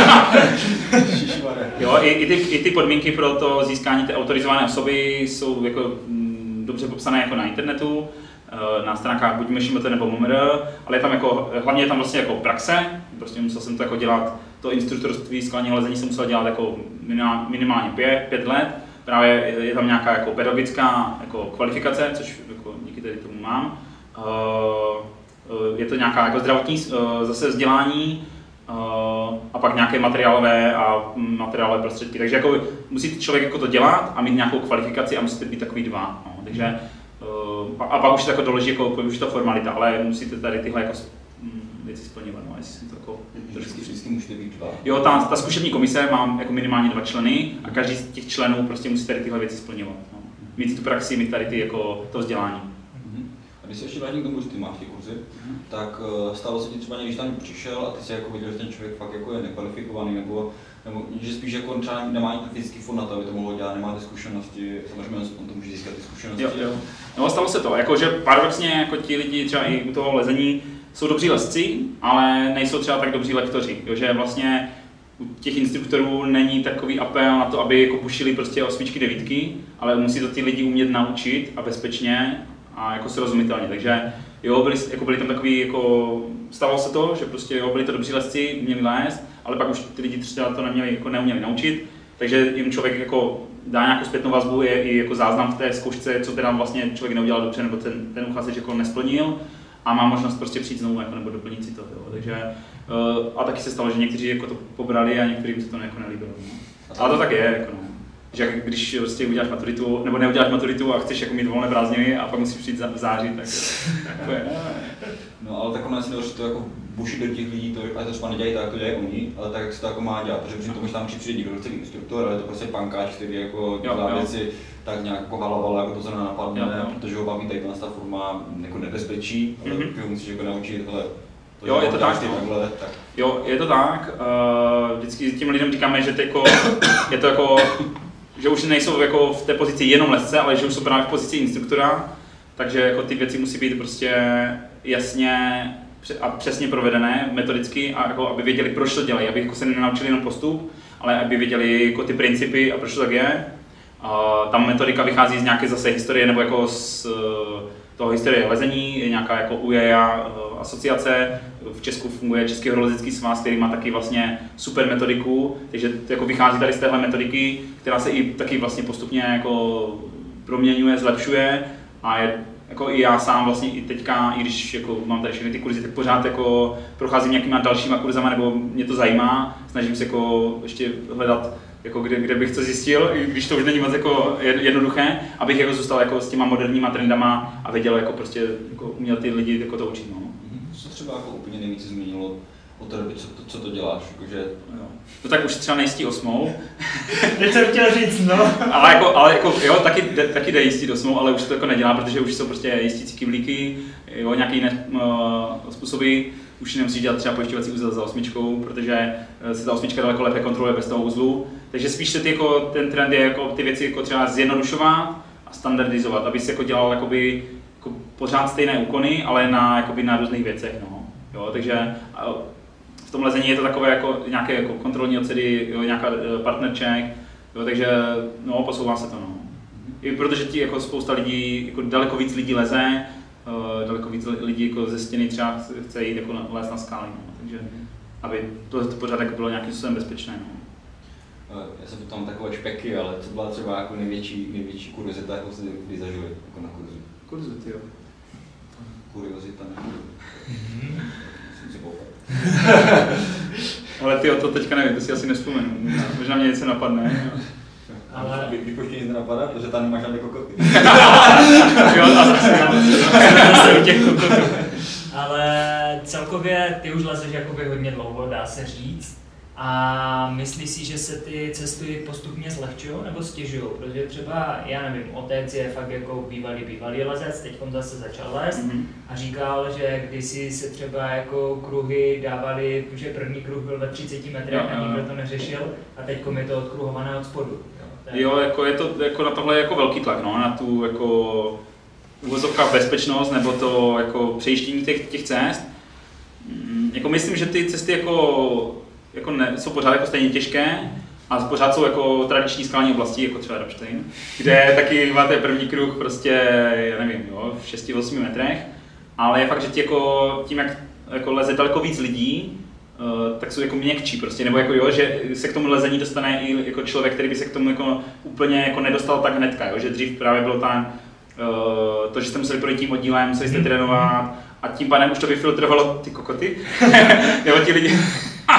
Jo, i, i, ty, i ty podmínky pro to získání té autorizované osoby jsou jako mm, dobře popsané jako na internetu, eh, na stránkách buď MŠMT nebo MMR, ale je tam jako, hlavně je tam vlastně jako praxe, prostě musel jsem to jako dělat, to instruktorství skláního lezení jsem musel dělat jako minimál- minimálně pět, pět let, právě je, tam nějaká jako pedagogická jako kvalifikace, což jako díky tady tomu mám. Eh, eh, je to nějaká jako zdravotní eh, zase vzdělání, a pak nějaké materiálové a materiálové prostředky. Takže jako musí člověk jako to dělat a mít nějakou kvalifikaci a musíte být takový dva. No. Takže, a, pak už to jako doloží, jako už je to formalita, ale musíte tady tyhle jako, věci splňovat. No, jestli jsem to jako Vždycky, vždycky můžete být dva. Jo, ta, ta zkušební komise má jako minimálně dva členy a každý z těch členů prostě musí tady tyhle věci splňovat. No. Mít tu praxi, mít tady ty jako to vzdělání. Mhm. A když se ještě vrátím k tomu, že ty máš ty kurzy, tak eh, stalo se ti třeba, někdy, když tam přišel a ty si jako viděl, že ten člověk fakt jako je nekvalifikovaný, nebo, nebo že spíš jako třeba nemá ani ten fyzický fond na to, aby to mohlo dělat, nemá ty zkušenosti, samozřejmě on to může získat ty zkušenosti. Jo, jo. No, stalo se to, jako, že paradoxně jako ti lidi třeba i u toho lezení jsou dobří lesci, ale nejsou třeba tak dobří lektoři, jo, že vlastně u těch instruktorů není takový apel na to, aby jako pušili prostě osmičky, devítky, ale musí to ty lidi umět naučit a bezpečně a jako srozumitelně. Takže jo, byli, jako byli tam takový, jako, stalo se to, že prostě jo, byli to dobří lesci, měli lézt, ale pak už ty lidi třeba to neměli, jako neuměli naučit, takže jim člověk jako dá nějakou zpětnou vazbu, je i jako záznam v té zkoušce, co teda vlastně člověk neudělal dobře, nebo ten, ten uchazeč jako nesplnil a má možnost prostě přijít znovu jako, nebo doplnit si to. Jo. Takže, uh, a taky se stalo, že někteří jako to pobrali a některým se to jako nelíbilo. No. Ale to tak je, jako no. Že když prostě uděláš maturitu, nebo neuděláš maturitu a chceš jako mít volné prázdniny a pak musíš přijít za- v září, tak, je. No ale tak ono si nedošlo to jako bušit do těch lidí, to, ale to třeba nedělají tak, jak to dělají oni, ale tak, jak se to jako má dělat, protože při tom, že tam přijde někdo, chce být instruktor, ale je to prostě pankáč, který jako dělá jo. věci tak nějak jako halavala, jako to se nenapadne, Jo, jo. protože ho baví tady ta forma jako nebezpečí, ale Mhm. ty ho musíš jako naučit, hele, to, Jo, je to tak, no. takhle, tak Jo, je to tak. Uh, vždycky těm lidem říkáme, že to jako, je to jako, že už nejsou jako v té pozici jenom lesce, ale že už jsou právě v pozici instruktora, takže jako ty věci musí být prostě jasně a přesně provedené metodicky a jako aby věděli, proč to dělají, aby jako se nenaučili jenom postup, ale aby věděli jako ty principy a proč to tak je. A tam metodika vychází z nějaké zase historie nebo jako z, toho historie lezení, je nějaká jako UEA eh, asociace, v Česku funguje Český horolezecký svaz, který má taky vlastně super metodiku, takže jako vychází tady z téhle metodiky, která se i taky vlastně postupně jako proměňuje, zlepšuje a je jako i já sám vlastně i teďka, i když jako mám tady všechny ty kurzy, tak pořád jako procházím nějakýma dalšíma kurzama, nebo mě to zajímá, snažím se jako ještě hledat jako kde, kde bych to zjistil, i když to už není moc jako jednoduché, abych jako zůstal jako s těma moderníma trendama a věděl jako prostě jako uměl ty lidi jako to učit. No. Třeba jako úplně nejvíc změnilo od té doby, co to, co to děláš? Jakože... Jo. No tak už třeba nejistí osmou. Teď jsem chtěl říct, no. ale jako, ale jako jo, taky, taky jde jistí osmou, ale už to jako nedělá, protože už jsou prostě jistící kyblíky, jo, nějaké jiné uh, způsoby už nemusí dělat třeba pojišťovací úzel za osmičkou, protože eh, se ta osmička daleko lépe kontroluje bez toho uzlu. Takže spíš se ty, jako, ten trend je jako ty věci jako třeba zjednodušovat a standardizovat, aby se jako dělal jakoby, jako pořád stejné úkony, ale na, jakoby na různých věcech. No. Jo, takže v tom lezení je to takové jako nějaké jako kontrolní ocedy, jo, nějaká eh, partner check, jo, takže no, posouvá se to. No. I protože ti jako spousta lidí, jako daleko víc lidí leze, uh, daleko víc lidí jako ze stěny třeba chce jít jako na, lézt na skály, no. takže aby to, to pořád jako bylo nějakým způsobem bezpečné. No. Eh, já se tam takové špeky, ale co byla třeba jako největší, největší kuriozita, jakou jste kdy zažili jako na kurzu? Kuriozity, jo. Kuriozita, ne? Musím si Ale ty o to teďka nevím, to si asi nespomenu. Možná mě něco napadne. Ale... Vy, už nic nenapadá, protože tam nemáš žádné kokoty. jo, a zase u těch kokotů. Ale celkově ty už lezeš jakoby hodně dlouho, dá se říct. A myslíš si, že se ty cesty postupně zlehčují nebo stěžují? Protože třeba, já nevím, otec je fakt jako bývalý, bývalý lezec, teď zase začal lézt mm-hmm. a říkal, že kdysi se třeba jako kruhy dávali, že první kruh byl ve 30 metrech no, a nikdo to neřešil a teď je to odkruhované od spodu. Jo, jako je to jako na tohle jako velký tlak, no, na tu jako uvozovka bezpečnost nebo to jako přejištění těch, těch cest. Mm, jako myslím, že ty cesty jako, jako ne, jsou pořád jako stejně těžké, a pořád jsou jako tradiční skalní oblasti, jako třeba Rapstein, kde taky máte první kruh prostě, já nevím, jo, v 6-8 metrech, ale je fakt, že ti jako, tím, jak jako leze daleko víc lidí, Uh, tak jsou jako měkčí prostě, nebo jako jo, že se k tomu lezení dostane i jako člověk, který by se k tomu jako úplně jako nedostal tak hnedka, jo, že dřív právě bylo tam uh, to, že jste museli projít tím oddílem, museli jste mhm. trénovat a tím pádem už to vyfiltrovalo ty kokoty, nebo ti lidi,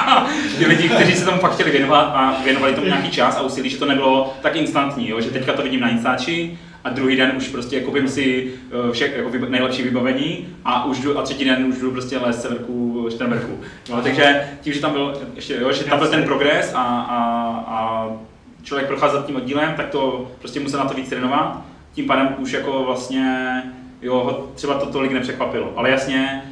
ti lidi, kteří se tomu fakt chtěli věnovat a věnovali tomu nějaký čas a úsilí, že to nebylo tak instantní, jo, že teďka to vidím na Instači, a druhý den už prostě koupím si eh, vše, jako vyba, nejlepší vybavení a už jdu, a třetí den už jdu prostě lézt severku, čtvrtverku. No, takže tím, že tam byl, ještě, jo, že tam byl ten progres a, a, a člověk procházel tím oddílem, tak to prostě musel na to víc trénovat. Tím pádem už jako vlastně jo, třeba to tolik nepřekvapilo. Ale jasně,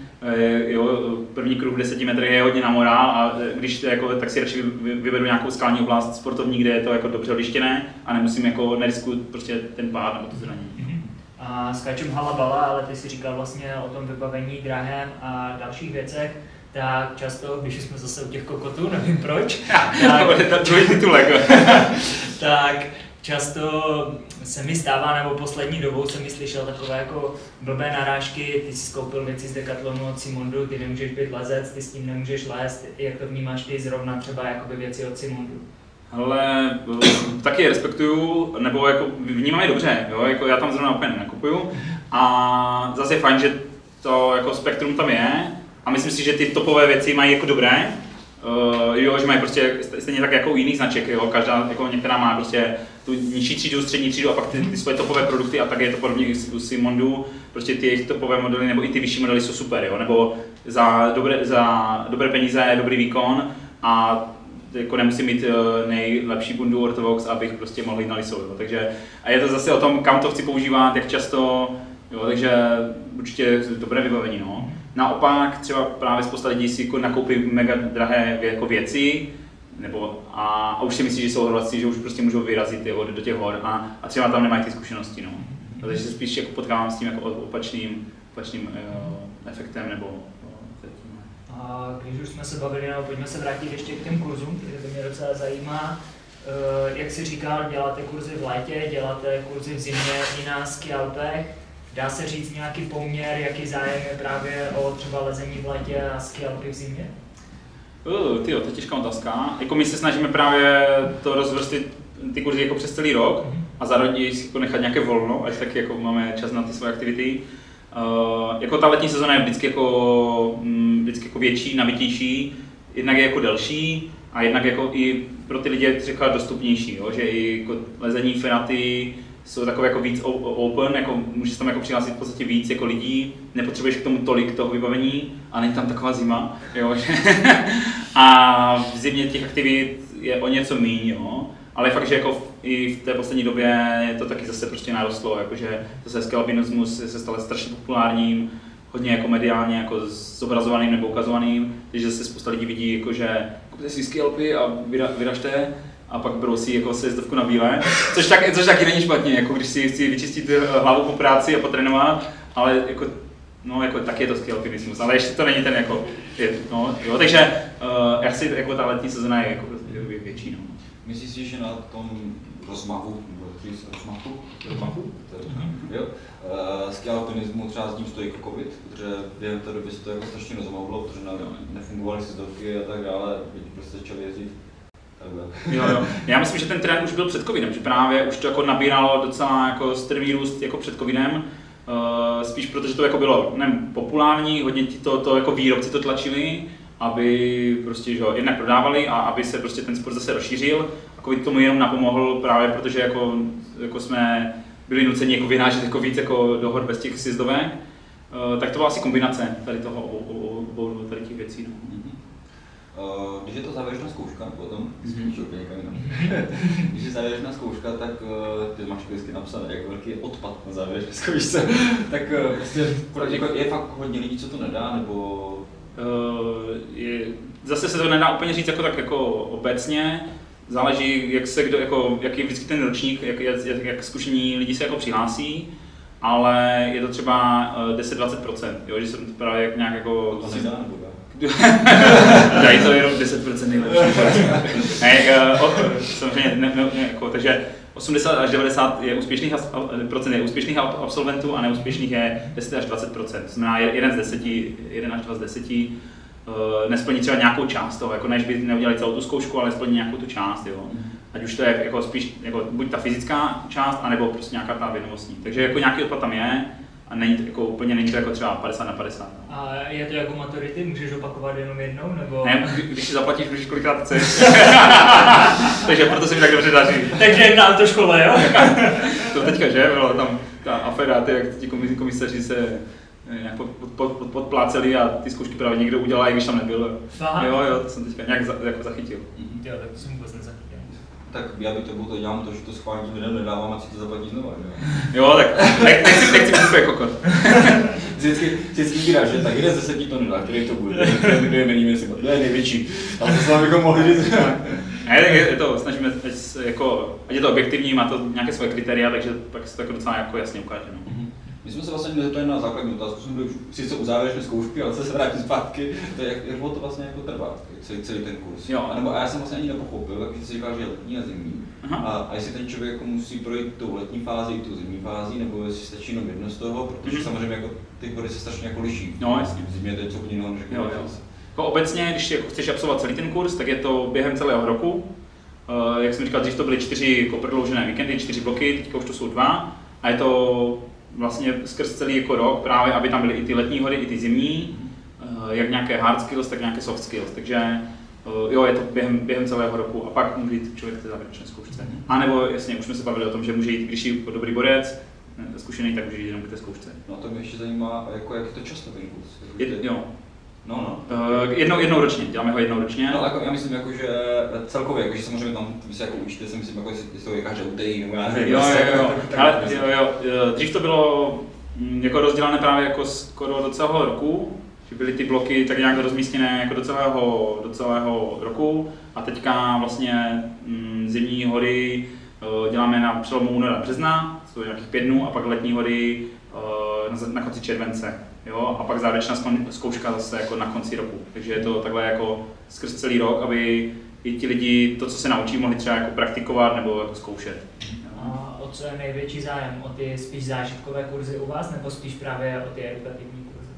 jo, první kruh 10 metrů je hodně na morál a eh, když jako, tak si radši vyberu nějakou skalní oblast sportovní, kde je to jako dobře lištěné a nemusím jako nerisku prostě ten pád nebo to zranění. Mm-hmm. A skáčem halabala, ale ty si říkal vlastně o tom vybavení drahém a dalších věcech, tak často, když jsme zase u těch kokotů, nevím proč, tak, titulek. tak často se mi stává, nebo poslední dobou jsem mi slyšel takové jako blbé narážky, ty jsi skoupil věci z Decathlonu od Simondu, ty nemůžeš být lezec, ty s tím nemůžeš lézt, jak to vnímáš ty zrovna třeba jakoby věci od Simondu? Ale eh, taky respektuju, nebo jako vnímám je dobře, jo? Jako já tam zrovna úplně nekupuju. A zase je fajn, že to jako spektrum tam je. A myslím si, že ty topové věci mají jako dobré. Uh, jo, že mají prostě stejně tak jako u jiných značek, jo, každá, jako některá má prostě tu nižší třídu, střední třídu a pak ty, ty svoje topové produkty a tak je to podobně i u Simondu, prostě ty jejich topové modely nebo i ty vyšší modely jsou super, jo, nebo za dobré, za dobré peníze, dobrý výkon a jako nemusím mít uh, nejlepší bundu Orthovox, abych prostě mohl jít na lisou, jo. takže a je to zase o tom, kam to chci používat, jak často, jo, takže určitě dobré vybavení, no. Naopak třeba právě spousta lidí si jako nakoupí mega drahé jako věci, nebo a, a už si myslí, že jsou horolezci, že už prostě můžou vyrazit jo, do těch hor a, a třeba tam nemají ty zkušenosti. No. Takže se spíš jako potkávám s tím jako opačným, opačným uh, efektem nebo a když už jsme se bavili, no, pojďme se vrátit ještě k těm kurzům, které by mě docela zajímá. Uh, jak si říkal, děláte kurzy v létě, děláte kurzy v zimě i na ski Alpech Dá se říct nějaký poměr, jaký zájem je právě o třeba lezení v létě a ski v zimě? Uh, tyjo, to je těžká otázka. Jako my se snažíme právě to rozvrstit ty kurzy jako přes celý rok a zároveň si jako nechat nějaké volno, ať taky jako máme čas na ty své aktivity. Uh, jako ta letní sezóna je vždycky jako, mm, vždycky jako větší, nabitější, jednak je jako delší a jednak jako i pro ty lidi je řekla dostupnější, jo? že i jako lezení fenaty jsou takové jako víc open, jako můžeš tam jako přihlásit v podstatě víc jako lidí, nepotřebuješ k tomu tolik toho vybavení a není tam taková zima, jo? a v zimě těch aktivit je o něco méně, jo? ale fakt, že jako v, i v té poslední době to taky zase prostě narostlo, jakože zase skalpinismus se stal strašně populárním, hodně jako mediálně jako zobrazovaným nebo ukazovaným, takže zase spousta lidí vidí, jako, že kupte si skalpy a vyra, vyražte a pak berou si jako sjezdovku na bílé, což, tak, což taky není špatně, jako když si chci vyčistit eh, hlavu po práci a potrénovat, ale jako No, jako tak je to skvělý alpinismus, ale ještě to není ten jako, je, no, jo, takže uh, já si jako ta letní sezóna je jako větší, no. Myslíš si, že na tom rozmachu, rozmachu, rozmachu? Jo, uh, ski alpinismu třeba s tím stojí covid, protože během té doby se to jako strašně rozmohlo, protože nefungovaly sezdovky a tak dále, prostě začali jezdit Jo, jo. Já myslím, že ten trend už byl před covidem, že právě už to jako nabíralo docela jako strmý růst jako před covidem. Uh, spíš protože to jako bylo nevím, populární, hodně ti to, to jako výrobci to tlačili, aby prostě že, jednak prodávali a aby se prostě ten sport zase rozšířil. A covid tomu jenom napomohl právě protože jako, jako jsme byli nuceni jako vynášet jako víc jako do hor bez těch sjezdovek. Uh, tak to byla asi kombinace tady toho obou tady těch věcí. No. Uh, když je to závěrečná zkouška, potom, mm-hmm. když je závěrečná zkouška, tak uh, ty máš vždycky napsané, jak velký je odpad na závěrečné zkoušce, tak uh, prostě jako, je fakt hodně lidí, co to nedá, nebo... Je, zase se to nedá úplně říct jako tak jako obecně, záleží, jak se kdo, jako, jaký je vždycky ten ročník, jak, jak, jak zkušení lidi se jako přihlásí, ale je to třeba 10-20%, jo, že jsem právě jak nějak jako... To nedá, nebo Dají to jenom 10% nejlepší. ne, uh, samozřejmě, ne, ne, ne, jako, takže 80 až 90 je úspěšných, procent je úspěšných absolventů a neúspěšných je 10 až 20% To znamená, jeden z deseti, jeden až dva z deseti uh, nesplní třeba nějakou část toho, jako než by neudělali celou tu zkoušku, ale splní nějakou tu část. Jo. Ať už to je jako spíš jako buď ta fyzická část, anebo prostě nějaká ta vědomostní. Takže jako nějaký odpad tam je, a není to jako úplně není to jako třeba 50 na 50. No. A je to jako maturity? Můžeš opakovat jenom jednou? Nebo... Ne, když si zaplatíš, můžeš kolikrát chceš. Takže proto se mi tak dobře daří. Takže na to škole, jo? to teďka, že? Bylo tam ta afera, ty, jak ti komisaři se eh, nějak pod, pod, pod, podpláceli a ty zkoušky právě někdo udělal, i když tam nebyl. Fakt? Jo, jo, to jsem teďka nějak za, jako zachytil. Jo, tak to jsem vůbec tak já bych to bylo to dělám to, že to schválně tím lidem nedávám a si to zaplatí znova, že jo? tak nechci, nechci být úplně kokot. vždycky, vždycky díra, že tak jeden ze deseti to nedá, který to bude, kdo je menší, si to je největší. A to jsme bychom mohli říct. Ne, tak je to, snažíme, ať, jako, ať je to objektivní, má to nějaké svoje kritéria, takže pak se to jako docela jako jasně ukáže. No. My jsme se vlastně nezeptali na základní otázku, jsme byli sice u závěrečné zkoušky, ale se vrátím zpátky, to je, jak, jak to vlastně jako trvá, celý, celý ten kurz. Jo. A, nebo, a já jsem vlastně ani nepochopil, když jsi říkal, že je letní a zimní. A, a jestli ten člověk jako musí projít tou letní fázi i tou zimní fázi, nebo jestli stačí jenom jedno z toho, protože mm-hmm. samozřejmě jako ty hory se strašně jako liší. No, jasně. V zimě to je co úplně jiného, než jo, jo. Jako obecně, když jako chceš absolvovat celý ten kurz, tak je to během celého roku. Uh, jak jsem říkal, dřív to byly čtyři jako prodloužené víkendy, čtyři bloky, teďka už to jsou dva. A je to vlastně skrz celý jako rok, právě aby tam byly i ty letní hory, i ty zimní, eh, jak nějaké hard skills, tak nějaké soft skills. Takže eh, jo, je to během, během celého roku a pak může jít člověk k té závěrečné zkoušce. A nebo jasně, už jsme se bavili o tom, že může jít, když je dobrý borec, eh, zkušený, tak může jít jenom k té zkoušce. No to mě ještě zajímá, jako jak je to často kurz. Je, jo, No, no. Uh, jednou, jednou ročně, děláme ho jednou ročně. No, jako, já myslím, jako, že celkově, jako, že samozřejmě tam se jako učíte, si myslím, jako, jestli to je každý úterý, nebo já nevím. Jo, jo, jo, tak, ale, jo, jo, dřív to bylo mm, jako rozdělené právě jako skoro do celého roku, že byly ty bloky tak nějak rozmístěné jako do celého, do celého roku a teďka vlastně mm, zimní hory děláme na přelomu února března, jsou nějakých pět dnů a pak letní hory na, na konci července jo, a pak závěrečná zkouška zase jako na konci roku. Takže je to takhle jako skrz celý rok, aby i ti lidi to, co se naučí, mohli třeba jako praktikovat nebo jako zkoušet. A od co je největší zájem? O ty spíš zážitkové kurzy u vás, nebo spíš právě o ty edukativní kurzy?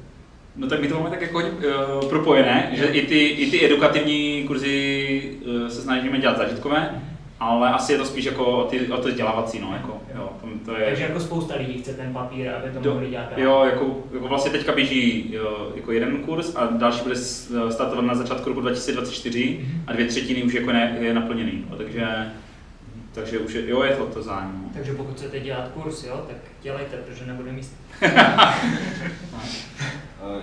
No tak my to máme tak jako uh, propojené, že i ty, i ty edukativní kurzy uh, se snažíme dělat zážitkové, ale asi je to spíš jako o ty, o ty vzdělávací, no, jako, jo, to, to je... Takže jako spousta lidí chce ten papír, aby to mohli dělat dál. jo, jako, jako vlastně teďka běží jo, jako jeden kurz a další bude startovat na začátku roku 2024 a dvě třetiny už jako ne, je naplněný, no, takže, takže už je, jo, je to to zájem. No. Takže pokud chcete dělat kurz, jo, tak dělejte, protože nebude míst.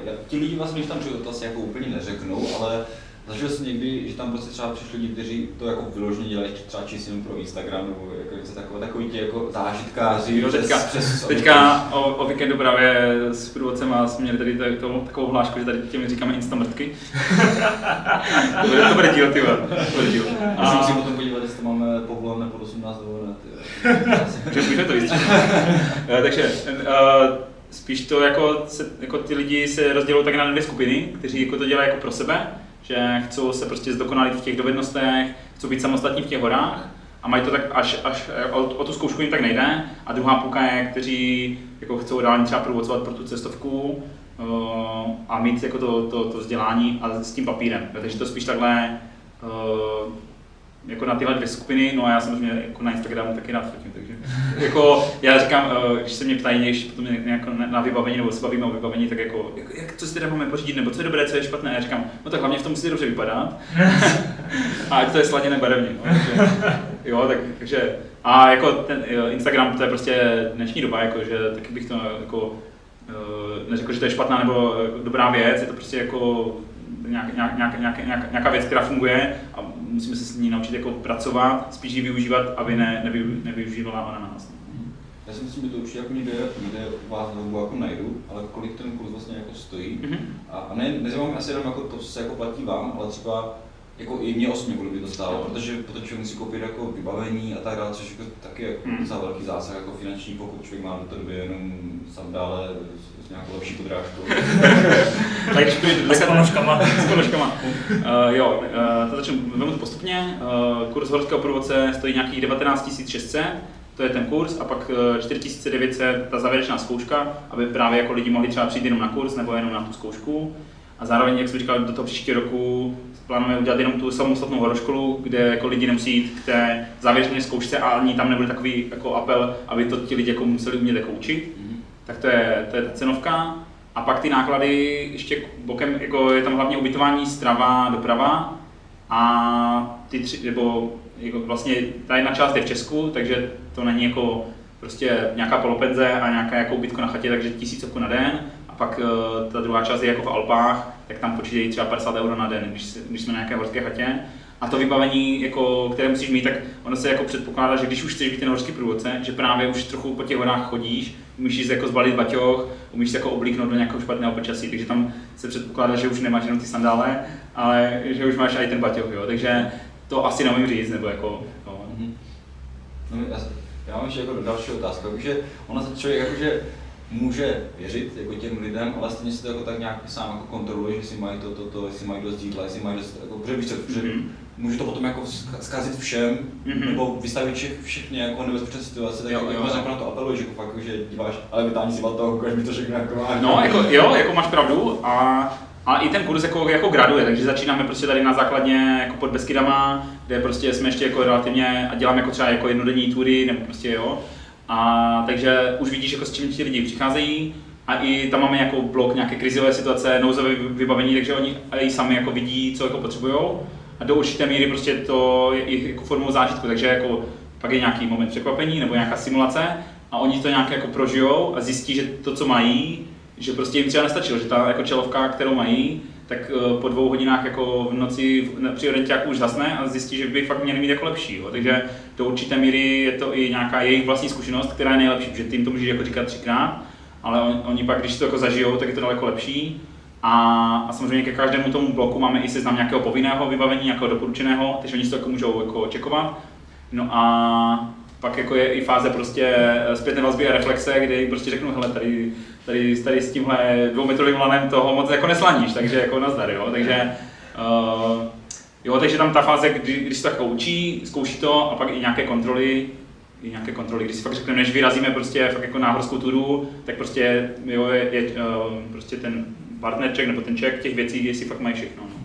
Já, ti lidi vlastně, když tam přijdu, to asi jako úplně neřeknou, ale zažil jsem někdy, že tam prostě třeba přišli lidi, kteří to jako vyloženě dělají třeba čistě jenom pro Instagram, nebo jako něco takové, takový ti jako zážitkáři Jo, teďka, přes teďka o, o víkendu právě s průvodcem a jsme měli tady tady to, takovou hlášku, že tady těmi říkáme instamrtky. to, bude, to bude díl, ty vole. To bude díl. Já se A, musím potom podívat, jestli to máme povolené pod 18 dovolené. že můžeme to vystřílet. Eh, Takže uh, spíš to jako, se, jako ty lidi se rozdělují tak na dvě skupiny, kteří jako to dělají jako pro sebe, že chcou se prostě zdokonalit v těch dovednostech, chcou být samostatní v těch horách a mají to tak až, až o, o tu zkoušku jim tak nejde. A druhá půlka je, kteří jako chcou reálně třeba průvodcovat pro tu cestovku uh, a mít jako to, to, to vzdělání a s tím papírem. Takže to spíš takhle uh, jako na tyhle dvě skupiny, no a já samozřejmě jako na Instagramu taky rád fotím, jako já říkám, eh, když se mě ptají když potom jako na- vybavení, nebo se bavíme o vybavení, tak jako, jak, jak co si teda máme pořídit, nebo co je dobré, co je špatné, já říkám, no tak hlavně v tom musí dobře vypadat, a ať to je sladěné barevně, no, takže, jo, tak, takže, a jako ten jo, Instagram, to je prostě dnešní doba, jako, že taky bych to jako, eh, neřekl, že to je špatná nebo eh, dobrá věc, je to prostě jako nějak, nějak, nějak, nějak, nějak, nějaká věc, která funguje a musíme se s ní naučit jako pracovat, spíš ji využívat, aby ne, nevy, nevyužívala ona nás. Já si myslím, že to určitě jako někde, někde u vás na webu jako najdu, ale kolik ten kurz vlastně jako stojí. Mhm. A, a ne, nezajímá mě asi jenom jako to, co se jako platí vám, ale třeba jako i mě osobně, kolik by to stálo, Jo. protože potom člověk musí koupit jako vybavení a tak dále, což jako taky jako Mhm. docela velký zásah jako finanční, pokud člověk má do té doby jenom sandále nějakou lepší podrážkou. Tak S ponožkama. s ponožkama. Uh, jo, uh, to začnu vemu to postupně. Uh, kurz horského průvodce stojí nějakých 19 600, to je ten kurz, a pak uh, 4900 ta závěrečná zkouška, aby právě jako lidi mohli třeba přijít jenom na kurz nebo jenom na tu zkoušku. A zároveň, jak jsem říkal, do toho příštího roku plánujeme udělat jenom tu samostatnou horoškolu, kde jako lidi nemusí jít k té závěrečné zkoušce a ani tam nebude takový jako apel, aby to ti lidi jako museli umět jako učit. Tak to je, to je ta cenovka. A pak ty náklady ještě bokem, jako je tam hlavně ubytování, strava, doprava a ty tři, nebo jako vlastně ta jedna část je v Česku, takže to není jako prostě nějaká polopenze a nějaká jako ubytko na chatě, takže tisícovku na den. A pak eh, ta druhá část je jako v Alpách, tak tam počítají třeba 50 euro na den, když, když jsme na nějaké horské chatě. A to vybavení, jako, které musíš mít, tak ono se jako předpokládá, že když už chceš být ten horský průvodce, že právě už trochu po těch horách chodíš, umíš si jako zbalit baťoch, umíš se jako oblíknout do nějakého špatného počasí, takže tam se předpokládá, že už nemáš jenom ty sandále, ale že už máš i ten baťoch, jo. takže to asi neumím říct, nebo jako, no. Mhm. No, já, já mám ještě jako další otázku, že ona se člověk jakože může věřit jako těm lidem, ale stejně si to jako tak nějak sám jako kontroluje, že si mají to, to, to, jestli mají dost jídla, jestli mají dost, jako, protože víš co, že Mhm. Může to potom jako zka- zkazit všem, Mhm. nebo vystavit všech, všechny jako nebezpečné situace, tak Jo, jako, jo. jako na to apeluje, že jako fakt, že díváš, ale vytáhni si to, ukáž mi to všechno jako má. No, jako, jo, jako máš pravdu a, a i ten kurz jako, jako graduje, takže začínáme prostě tady na základně jako pod Beskydama, kde prostě jsme ještě jako relativně a děláme jako třeba jako jednodenní tury nebo prostě jo. A takže už vidíš, jako s čím ti lidi přicházejí a i tam máme jako blok nějaké krizové situace, nouzové vybavení, takže oni i sami jako vidí, co jako potřebují a do určité míry prostě to je i jako formou zážitku, takže jako pak je nějaký moment překvapení nebo nějaká simulace a oni to nějak jako prožijou a zjistí, že to, co mají, že prostě jim třeba nestačilo, že ta jako čelovka, kterou mají, tak eh, po dvou hodinách jako v noci při orientáku už zasne a zjistí, že by fakt měli mít jako lepší. Jo. Takže do určité míry je to i nějaká jejich vlastní zkušenost, která je nejlepší, protože jim to můžeš jako říkat třikrát, ale on, oni pak, když to jako zažijou, tak je to daleko lepší. A, a samozřejmě ke každému tomu bloku máme i seznam nějakého povinného vybavení, nějakého doporučeného, takže oni si to jako můžou jako čekovat. No a pak jako je i fáze prostě eh, zpětné vazby a reflexe, jim prostě řeknu, hele, tady, tady, tady s tímhle dvoumetrovým lanem toho moc jako neslaníš, takže jako nazdar, jo, takže uh, jo, takže tam ta fáze, kdy, když se to jako učí, zkouší to a pak i nějaké kontroly, i nějaké kontroly, když si fakt řekneme, než vyrazíme prostě fakt jako náhorskou turu, tak prostě jo, je, je uh, prostě ten partner check nebo ten check těch věcí, jestli fakt mají všechno. No.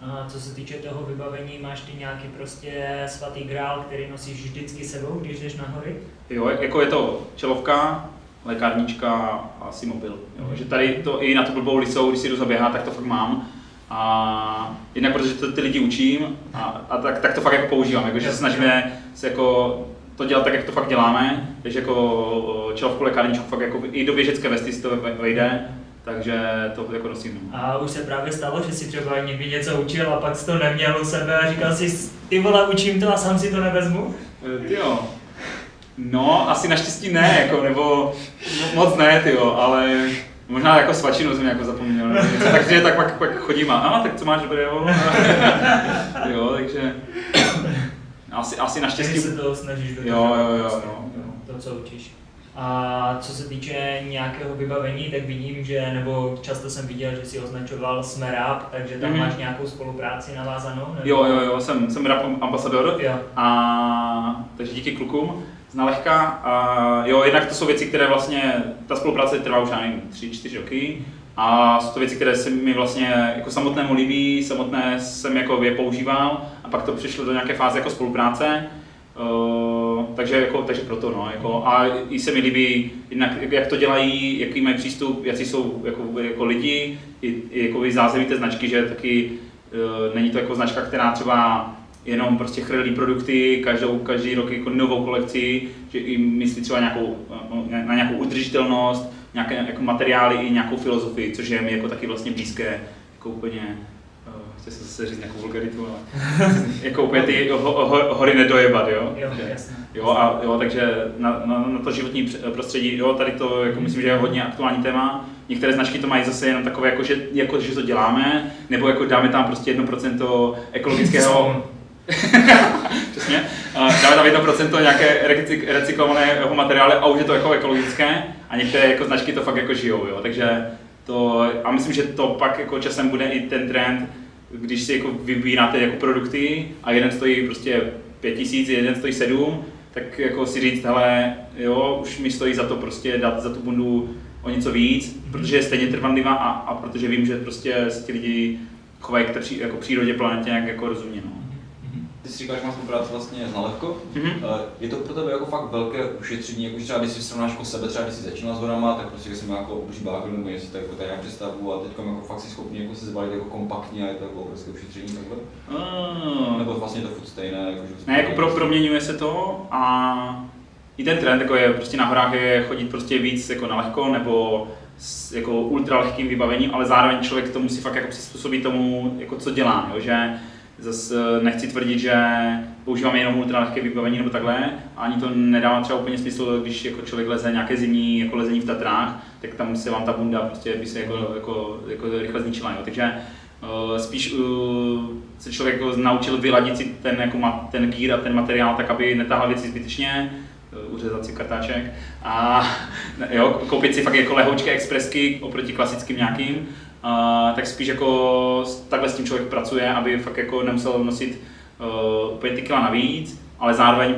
A co se týče toho vybavení, máš ty nějaký prostě svatý grál, který nosíš vždycky sebou, když jdeš na hory? Jo, jako je to čelovka, lékárnička a asi mobil. Jo. Že tady to i na tu blbou lisou, když si jdu zaběhat, tak to fakt mám. A jednak protože to ty lidi učím a, a tak, tak, to fakt jako používám, jako, že se snažíme se jako to dělat tak, jak to fakt děláme, takže jako čelovku, lékárničku fakt jako i do běžecké vesty si to vejde, takže to jako nosím. No. A už se právě stalo, že si třeba někdy něco učil a pak jsi to neměl u sebe a říkal si, ty vole, učím to a sám si to nevezmu? Ty jo. No, asi naštěstí ne, jako, nebo moc ne, ty jo, ale možná jako svačinu jsem jako zapomněl, takže tak pak, pak chodím a, a tak co máš dobrého? jo, takže asi, asi naštěstí. Ty se to snažíš dodržet. Jo, jo, jo, no, jo. To, co učíš. A co se týče nějakého vybavení, tak vidím, že, nebo často jsem viděl, že si označoval jsme rap, takže tam mm. máš nějakou spolupráci navázanou? Nebo... Jo, jo, jo, jsem, jsem rap ambasador, jo. a takže díky klukům z nalehka. A jo, jednak to jsou věci, které vlastně, ta spolupráce trvá už, já nevím, tři, čtyři roky. A jsou to věci, které se mi vlastně jako samotnému líbí, samotné jsem jako je používal a pak to přišlo do nějaké fáze jako spolupráce. Uh, takže, jako, takže proto, no, jako, a i se mi líbí, jednak, jak to dělají, jaký mají přístup, jaký jsou jako, jako lidi, i, i jako zázemí té značky, že taky uh, není to jako značka, která třeba jenom prostě chrlí produkty, každou, každý rok jako novou kolekci, že i myslí třeba nějakou, na nějakou udržitelnost, nějaké jako materiály i nějakou filozofii, což je mi jako taky vlastně blízké, jako úplně chci se zase říct nějakou vulgaritu, ale jako úplně ty ho, ho, hory nedojebat, jo? Jo, jasně. Jo, a, jo, takže na, na, na, to životní prostředí, jo, tady to jako myslím, že je hodně aktuální téma. Některé značky to mají zase jenom takové, jako že, jako, že to děláme, nebo jako dáme tam prostě 1% ekologického Přesně. Dáme tam 1% nějaké recyklovaného materiálu a už je to jako ekologické a některé jako značky to fakt jako žijou, jo. Takže to, a myslím, že to pak jako časem bude i ten trend, když si jako vybíráte jako produkty a jeden stojí prostě 5000, jeden stojí 7, tak jako si říct, hele, jo, už mi stojí za to prostě dát za tu bundu o něco víc, protože je stejně trvanlivá a, a protože vím, že prostě se ti lidi chovají k té jako přírodě, planetě nějak jako rozumně. No ty jsi říkal, že máš spolupráci vlastně s Nalevko. Mm-hmm. Je to pro tebe jako fakt velké ušetření, jako třeba když si srovnáš jako sebe, třeba když jsi začínal s horama, tak prostě jsem jako obří bágl, nebo jestli tak jako tady nějak představu a teď jako fakt si schopný jako se zbalit jako kompaktně a je to jako obrovské ušetření takhle. Mm. Nebo vlastně to furt stejné. Jako, že ne, jako pro, proměňuje se to a i ten trend jako je prostě na horách je chodit prostě víc jako na lehko nebo s jako ultra lehkým vybavením, ale zároveň člověk to musí fakt jako přizpůsobit tomu, jako co dělá, jo? že Zase eh, nechci tvrdit, že používáme jenom ultra lehké vybavení nebo takhle, ani to nedává třeba úplně smysl, když jako člověk leze nějaké zimní jako lezení v Tatrách, tak tam se vám ta bunda prostě by se jako, jako, jako rychle zničila. Jo. Takže uh, spíš uh, se člověk jako naučil vyladit si ten, jako ten gír a ten materiál tak, aby netáhl věci zbytečně, uřezat si kartáček a jo, koupit si fakt jako lehoučké expresky oproti klasickým nějakým Uh, tak spíš jako takhle s tím člověk pracuje, aby fakt jako nemusel nosit uh, úplně ty kila navíc, ale zároveň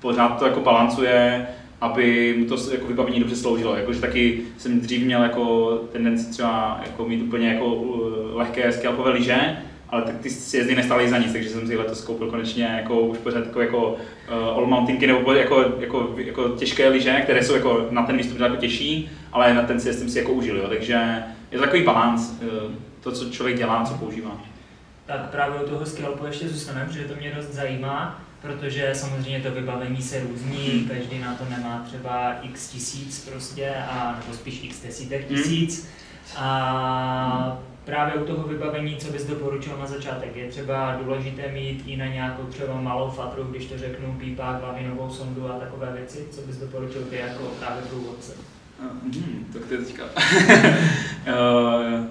pořád to jako balancuje, aby mu to jako vybavení dobře sloužilo. Jakože taky jsem dřív měl jako tendenci třeba jako mít úplně jako uh, lehké scalpové lyže, ale tak ty sjezdy nestály za nic, takže jsem si letos koupil konečně jako už pořád jako, jako uh, all mountainky nebo jako, jako, jako, těžké lyže, které jsou jako na ten výstup jako těžší, ale na ten sjezd jsem si jako užil, jo. takže je to takový balans, uh, to, co člověk dělá, co používá. Tak právě u toho scalpu ještě zůstaneme, že to mě dost zajímá, protože samozřejmě to vybavení se různí, hmm. každý na to nemá třeba x tisíc prostě, a nebo spíš x desítek hmm. tisíc. A právě u toho vybavení, co bys doporučil na začátek, je třeba důležité mít i na nějakou třeba malou fatru, když to řeknu, pípák, lavinovou sondu a takové věci, co bys doporučil ty jako právě průvodce? Hmm, tak to je teďka. uh,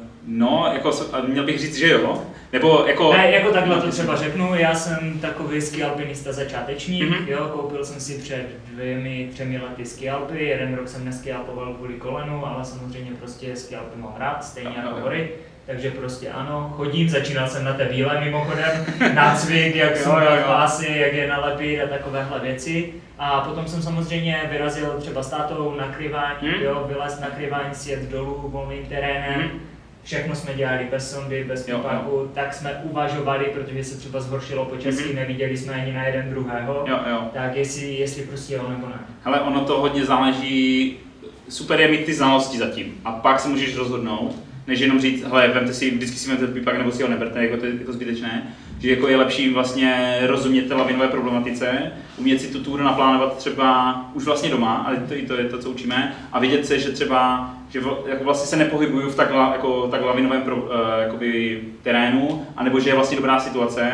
no, jako, měl bych říct, že jo. Nebo jako... Ne, jako takhle to třeba řeknu, já jsem takový ski alpinista začátečník, mm-hmm. jo, koupil jsem si před dvěmi, třemi lety ski alpy, jeden rok jsem neskialpoval kvůli kolenu, ale samozřejmě prostě ski alpy mám rád, stejně jako hory takže prostě ano, chodím, začínal jsem na té bílé mimochodem, nácvik, jak Jo, jsou jo, jo. klásy, jak je nalepit a takovéhle věci. A potom jsem samozřejmě vyrazil třeba s tátou na kryvání, Hmm. jo, vylez na kryvání, sjet dolů volným terénem. Hmm. Všechno jsme dělali bez sondy, bez Jo, pipaku, tak jsme uvažovali, protože se třeba zhoršilo počasí, Mhm. neviděli jsme ani na jeden druhého. Jo, jo. Tak jestli, jestli prostě jo nebo ne. Hele, ono to hodně záleží, super je mít ty znalosti zatím a pak se můžeš rozhodnout, než jenom říct, hele, vemte si, vždycky si vemte pipak nebo si ho neberte, jako to, je to zbytečné, že jako je lepší vlastně rozumět té lavinové problematice, umět si tu túru naplánovat třeba už vlastně doma, ale to, i to je to, co učíme, a vidět se, že třeba, že vl, jako vlastně se nepohybuju v tak, jako, tak lavinovém pro, uh, jakoby terénu, anebo že je vlastně dobrá situace,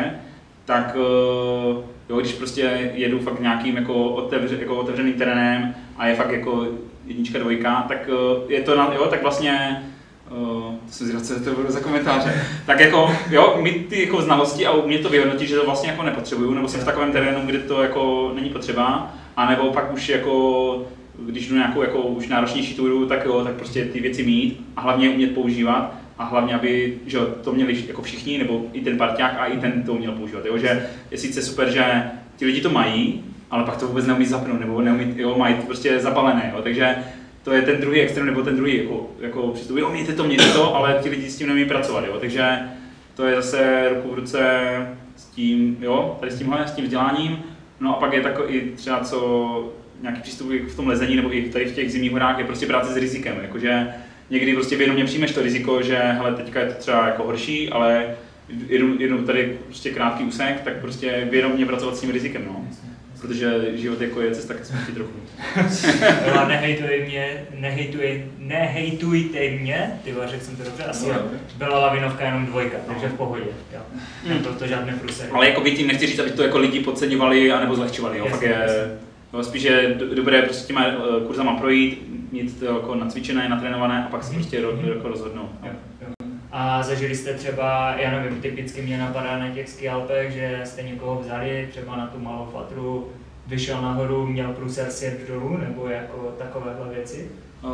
tak eh, jo, když prostě jedu fakt nějakým jako, otevře, jako otevřeným terénem a je fakt jako jednička, dvojka, tak eh, je to, na, jo, tak vlastně Uh, to bude za komentáře. Tak jako, jo, mít ty jako znalosti a umět to vyhodnotit, že to vlastně jako nepotřebuju, nebo jsem v takovém terénu, kde to jako není potřeba, a nebo pak už jako, když jdu nějakou jako už náročnější túru, tak jo, tak prostě ty věci mít a hlavně umět používat a hlavně, aby že to měli jako všichni, nebo i ten parťák a i ten to uměl používat. Jo? Že je sice super, že ti lidi to mají, ale pak to vůbec neumí zapnout, nebo neumí, jo, mají to prostě zabalené. Jo? Takže to je ten druhý extrém, nebo ten druhý jako, jako přístup. Jo, mějte to, mějte to, ale ti lidi s tím neumí pracovat. Jo? Takže to je zase ruku v ruce s tím, jo, tady s tímhle, s tím vzděláním. No a pak je takový třeba co nějaký přístup v tom lezení nebo i tady v těch zimních horách je prostě práce s rizikem. Jakože někdy prostě vědomě přijmeš to riziko, že hele, teďka je to třeba jako horší, ale jedu, jedu tady prostě krátký úsek, tak prostě vědomě pracovat s tím rizikem, no. Protože život jako je cesta ke smrti trochu. Jo, a nehejtuje mě, nehejtuje, nehejtujte mě, ty vole, řekl jsem to dobře, asi No. Byla lavinovka jenom dvojka, takže v pohodě, jo. Nebyl to žádný průser. Ale jako by tím nechci říct, aby to jako lidi podceňovali anebo zlehčovali, jo. Jasně, Fakt je, jasně. jo, spíš je do- dobré prostě těma eh, kurzama projít, mít to jako nacvičené, natrénované a pak se Mhm. prostě ro, Mhm. jako rozhodnout. Jo, jo. A zažili jste třeba, já nevím, typicky mě napadá na těch skialpech, že jste někoho vzali třeba na tu malou fatru, vyšel nahoru, měl průser sjet dolů, nebo jako takovéhle věci? Uh,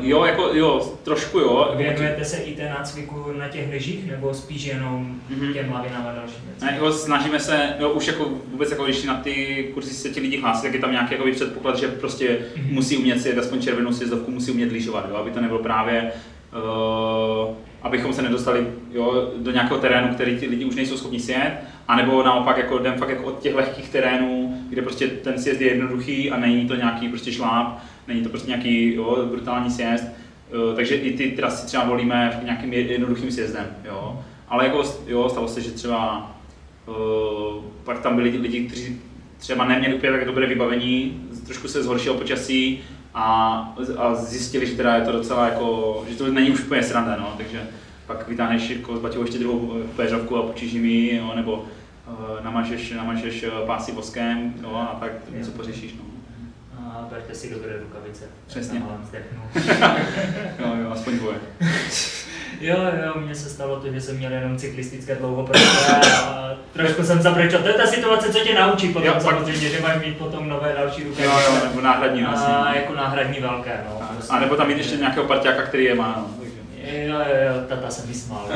jo, jako jo, trošku jo. Věnujete se i té nácviku na těch lyžích, nebo spíš jenom Mhm. těm lavinám a dalším věcem? Ne, jo, snažíme se, jo, už jako vůbec jako když na ty kurzy se ti lidi hlásí, tak je tam nějaký jakoby předpoklad, že prostě Mhm. musí umět si aspoň červenou sjezdovku, musí umět lyžovat, jo, aby to nebylo právě, uh, abychom se nedostali jo, do nějakého terénu, který ti lidi už nejsou schopni sjet, anebo naopak jako jdem fakt jako od těch lehkých terénů, kde prostě ten sjezd je jednoduchý a není to nějaký prostě šláp, není to prostě nějaký jo, brutální sjezd, Uh, takže i ty trasy třeba volíme nějakým jednoduchým sjezdem, jo. Ale jako, jo, stalo se, že třeba Uh, pak tam byli lidi, kteří třeba neměli úplně tak dobré vybavení, trošku se zhoršilo počasí a, a zjistili, že teda je to docela jako, že to není už úplně sranda, no, takže pak vytáhneš jako Baťou ještě druhou eh, péřovku a počíš jim jo, nebo uh, namažeš, namažeš eh, pásy voskem, jo, a tak něco pořešíš, no. A berte si dobré rukavice. Přesně. Na malém zdechnu. Jo, jo, aspoň dvoje. Jo, jo, mně se stalo to, že jsem měl jenom cyklistické dlouhoprské a trošku jsem zabrečel. To je ta situace, co tě naučí potom Jo, pak- samozřejmě, že máš mít potom nové další Jo, rukavice. jo, nebo náhradní a jako náhradní velké, no. A, prostě. a nebo tam mít ještě nějakého parťáka, který je má, no. Takže. Jo, jo, jo, tata se mi smál.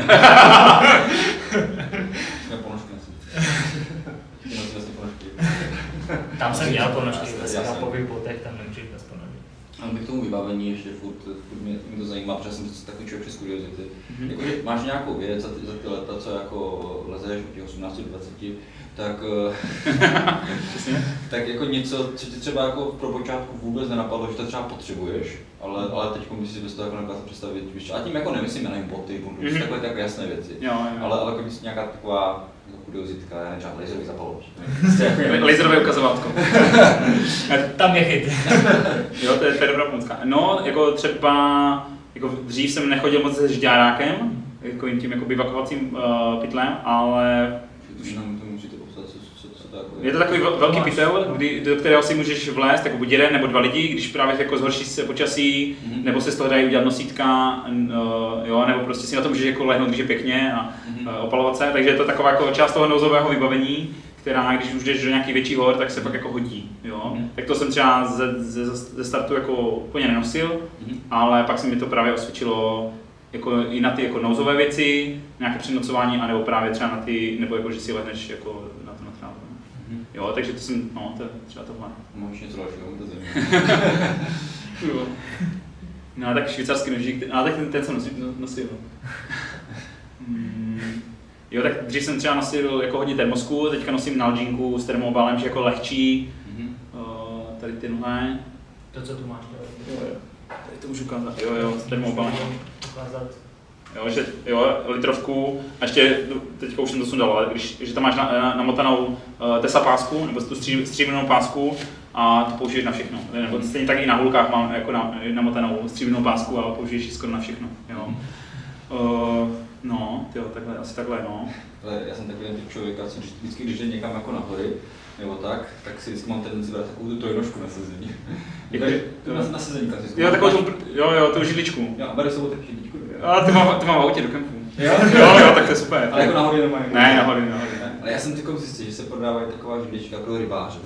Já ponožky. Tam jsem měl ponožky, ve jasně. skápových botech, tam mě k tomu vybavení ještě furt, furt mě, mě to zajímá, protože jsem takový člověk přes kuriozity. Mhm. Jakože máš nějakou věc za ty, za ty leta, co jako lezeš od těch 18 do 20, tak, eh, tak jako něco, co ti třeba jako pro počátku vůbec nenapadlo, že to třeba potřebuješ, ale, ale teď bys si bez toho jako nedokázal představit, víš, a tím jako nemyslím, já nevím, boty, bundu, Mhm. mm-hmm. takové tak jasné věci. Jo, jo. Ale, ale jako nějaká taková jako kuriozitka, já nevím, laserový zapalovač. Jako- Laserové ukazovátko. Tam je chyt. Jo, to je, to je dobrá pomůcka. No, jako třeba, jako dřív jsem nechodil moc se žďárákem, jako tím jako bivakovacím uh, pytlem, ale Jenom to musíte popsat, co, co, co to jako je to takový vel- velký pytel, kdy, do kterého si můžeš vlézt jako buď jeden nebo dva lidi, když právě jako zhorší se počasí, Mhm. nebo se z toho dají udělat nosítka, uh, jo, nebo prostě si na to můžeš jako lehnout, když je pěkně a Mhm. uh, opalovat se, takže je to taková jako část toho nouzového vybavení, která, když už jdeš do nějaký větší hor, tak se pak jako hodí, jo. Mhm. Tak to jsem třeba ze, ze, ze startu jako úplně nenosil, Mhm. ale pak se mi to právě osvědčilo jako i na ty jako nouzové věci, nějaké přenocování, anebo právě třeba na ty, nebo jako že si lehneš jako na to na trávu. Jo, takže to jsem, no, to je třeba tohle. Mám ještě něco dalšího, to zajímavé. Jo. No tak švýcarský nožík, a tak ten, ten jsem nosil. nosil. Jo, tak dřív jsem třeba nosil jako hodně termosku, teďka nosím nalžinku s termobalem, že jako lehčí, Mhm. tady tenhle. To, co tu máš, to Jo, jo. Tady to můžu ukázat, jo, jo, s termobalem. ukázat. Jo, že, jo, litrovku, a ještě, no, teďka už jsem to sundal, ale když, že tam máš na, na, namotanou uh, Tesla pásku, nebo tu stří, stříbrnou pásku, a to použiješ na všechno. Nebo stejně tak i na hulkách mám jako na, namotanou stříbrnou pásku, ale použiješ ji skoro na všechno. Jo. Uh, no, jo, takhle, asi takhle, no. Ale já jsem takový typ člověka, co vždycky, když jde někam jako na hory, nebo tak, tak si vždycky mám tendenci brát takovou tu trojnožku na sezení. Jakože- na, na sezení klasicky. Jo, takovou tu, jo, jo, tu židličku. A beru sebou taky židličku. A ty mám, ty mám v autě do kempu. Jo? Jo, jo, tak to je super. Ale jako na hory nemají. Ne, nahoře, nahoře. Ale já jsem teď zjistil, že se prodávají taková židlička pro rybáře.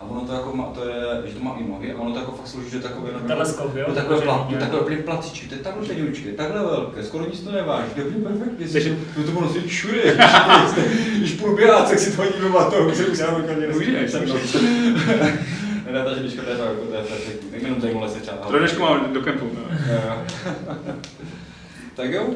A ono to jako má, to je, že to má i nohy, a ono to jako fakt slouží do takové, no, Teleskop, jo? Do takové, plat, do takové platičky, to je takhle tenučky, takhle velké, skoro nic to neváží, dobrý, perfektně, Takže- si to, to bylo nosit všude, když běhat, tak si to hodím doma, to už se už já úplně Můžeš. Ne, ta židlička, to je fakt, jako, to je perfektní, tak jenom zajímalo se třeba. Trojnožku mám do kempu. No. Tak jo,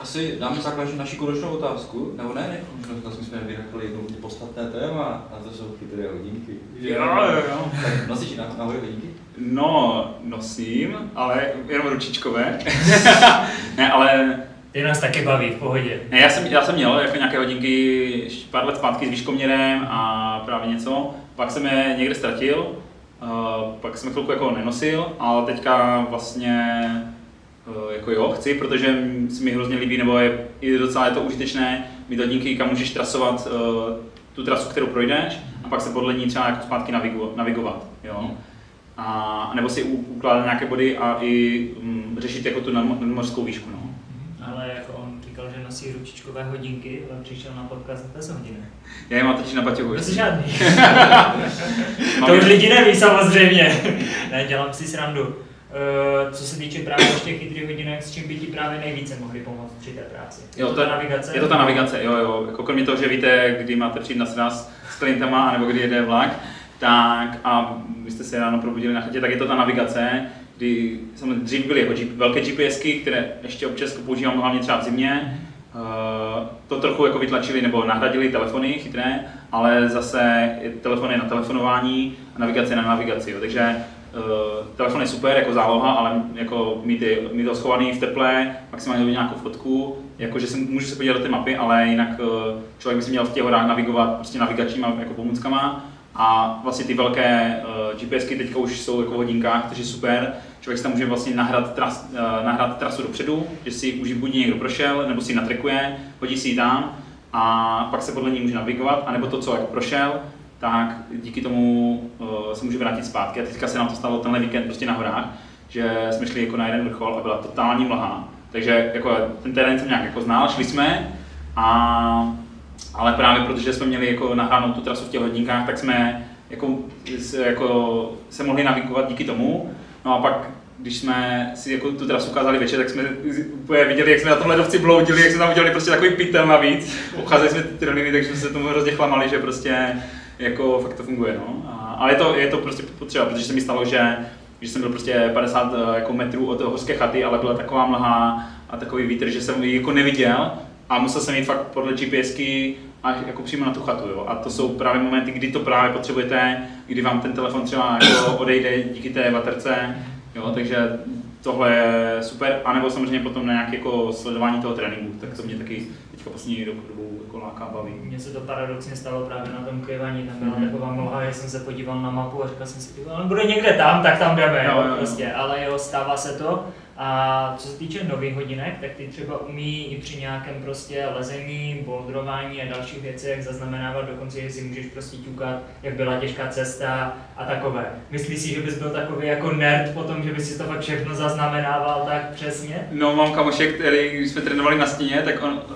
asi dáme základní naši konečnou otázku, nebo ne, ne, konečnou, jsme vyrakli jedno podstatné téma, a to jsou chytré hodinky. Jo, jo, jo. Tak nosíš na, na hodinky? No, nosím, ale jenom ručičkové. ne, ale Ty nás taky baví, v pohodě. ne, já, jsem, já jsem měl jako nějaké hodinky pár let zpátky s výškoměrem a právě něco. Pak jsem je někde ztratil, uh, pak jsem je chvilku jako nenosil, ale teďka vlastně jako jo, chci, protože se mi hrozně líbí, nebo je i docela je to užitečné mít hodinky, kam můžeš trasovat uh, tu trasu, kterou projdeš a pak se podle ní třeba jako zpátky navigo, navigovat. Jo? A, nebo si ukládat nějaké body a i um, řešit jako tu nadmo- nadmořskou výšku. No. Ale jako on říkal, že nosí ručičkové hodinky, ale přišel na podcast bez hodinek. Já je mám totiž na baťohu. Jasně. žádný. To už je- lidi neví samozřejmě. ne, dělám si srandu. Uh, co se týče právě těch chytrých hodinek, s čím by ti právě nejvíce mohli pomoct při té práci? Jo, to ta je, navigace? je to ta navigace, jo, jo. Jako kromě toho, že víte, kdy máte přijít na sraz s klientama, nebo kdy jede vlak, tak a vy jste se ráno probudili na chatě, tak je to ta navigace, kdy samozřejmě dřív byly jako G- velké GPSky, které ještě občas používám hlavně třeba v zimě. Eh, to trochu jako vytlačili nebo nahradili telefony chytré, ale zase je telefony na telefonování a navigace na navigaci. Jo. Takže telefon je super jako záloha, ale jako mít, je, mít ho schovaný v teple, maximálně do nějakou fotku, jakože se, můžu se podívat do té mapy, ale jinak uh, člověk by si měl v těch horách navigovat prostě navigačníma jako pomůckama a vlastně ty velké uh, GPSky teďka už jsou jako v hodinkách, takže super. Člověk si tam může vlastně nahrát, tras, nahrát trasu dopředu, že si už buď někdo prošel, nebo si ji natrekuje, hodí si ji tam a pak se podle ní může navigovat, anebo to, co jako prošel, tak díky tomu uh, se může vrátit zpátky. A teďka se nám to stalo tenhle víkend prostě na horách, že jsme šli jako na jeden vrchol a byla totální mlha. Takže jako ten terén jsem nějak jako znal, šli jsme, a, ale právě protože jsme měli jako nahránou tu trasu v těch hodinkách, tak jsme jako, se- jako se mohli navigovat díky tomu. No a pak když jsme si jako tu trasu ukázali večer, tak jsme úplně viděli, jak jsme na tom ledovci bloudili, jak jsme tam udělali prostě takový pytel navíc. Obcházeli jsme ty triliny, takže jsme se tomu hrozně chlamali, že prostě jako fakt to funguje. No. A, ale je to, je to prostě potřeba, protože se mi stalo, že že jsem byl prostě 50 jako metrů od horské chaty, ale byla taková mlha a takový vítr, že jsem ji jako neviděl a musel jsem jít fakt podle GPSky až jako přímo na tu chatu. Jo. A to jsou právě momenty, kdy to právě potřebujete, kdy vám ten telefon třeba jako odejde díky té baterce. Jo, takže tohle je super. A nebo samozřejmě potom na nějaké jako sledování toho tréninku, tak to mě taky teďka poslední dobu dobu jako láká baví. Mně se to paradoxně stalo právě na tom Kejvani, tam byla Mhm. taková mlha, že jsem se podíval na mapu a říkal jsem si, "Ty, on bude někde tam, tak tam jdeme, Jo, jo, jo, jo. prostě, ale jo, stává se to. A co se týče nových hodinek, tak ty třeba umí i při nějakém prostě lezení, bouldrování a dalších věcech zaznamenávat dokonce, že si můžeš prostě ťukat, jak byla těžká cesta a takové. Myslíš si, že bys byl takový jako nerd potom, že bys si to fakt všechno zaznamenával tak přesně? No, mám kamoše, který, když jsme trénovali na stěně, tak on eh,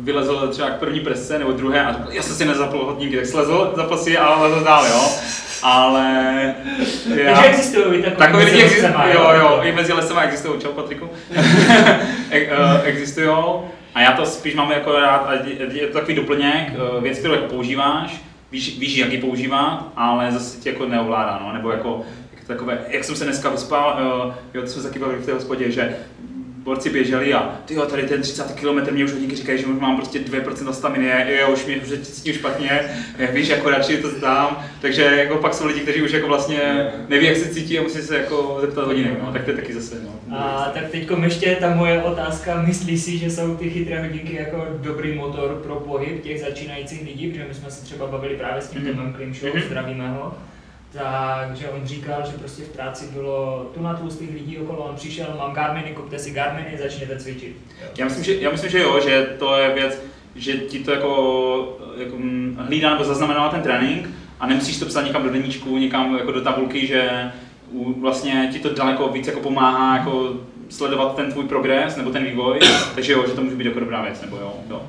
vylezl třeba k první presce nebo druhé a řekl, já jsem si nezapl hodníky, tak slezl, zapl si a lezl dál, jo. Ale Takže existují i takové Takový lidi existují, jo, jo, i mezi lesema existují, čau Patriku, E- eh, existují. A já to spíš mám jako rád, a je to takový doplněk, eh, věc, kterou jako používáš, víš, víš, jak ji používat, ale zase tě jako neovládá, no, nebo jako, jak takové, jak jsem se dneska vyspal, jo, to jsme se taky bavili v té hospodě, že borci běželi a ty jo, tady ten 30 km mě už hodinky říkají, že už mám prostě 2% staminy, jo, už mě už se cítím špatně, jak víš, jako radši to zdám, takže jako pak jsou lidi, kteří už jako vlastně neví, jak se cítí a musí se jako zeptat hodinek, no, tak to je taky zase, no. A tak teď ještě ta moje otázka, myslí si, že jsou ty chytré hodinky jako dobrý motor pro pohyb těch začínajících lidí, protože my jsme se třeba bavili právě s tím Mhm. Tomem Klimšou, Mhm. zdravíme ho, takže on říkal, že prostě v práci bylo tu na tlustých lidí okolo, on přišel, mám Garminy, kupte si Garminy, začněte cvičit. Já myslím, že, já myslím, že jo, že to je věc, že ti to jako, jako mm, hlídá nebo zaznamenává ten trénink a nemusíš to psát někam do deníčku, někam jako do tabulky, že vlastně ti to daleko víc jako pomáhá jako sledovat ten tvůj progres nebo ten vývoj, takže jo, že to může být jako dobrá věc, nebo jo, jo.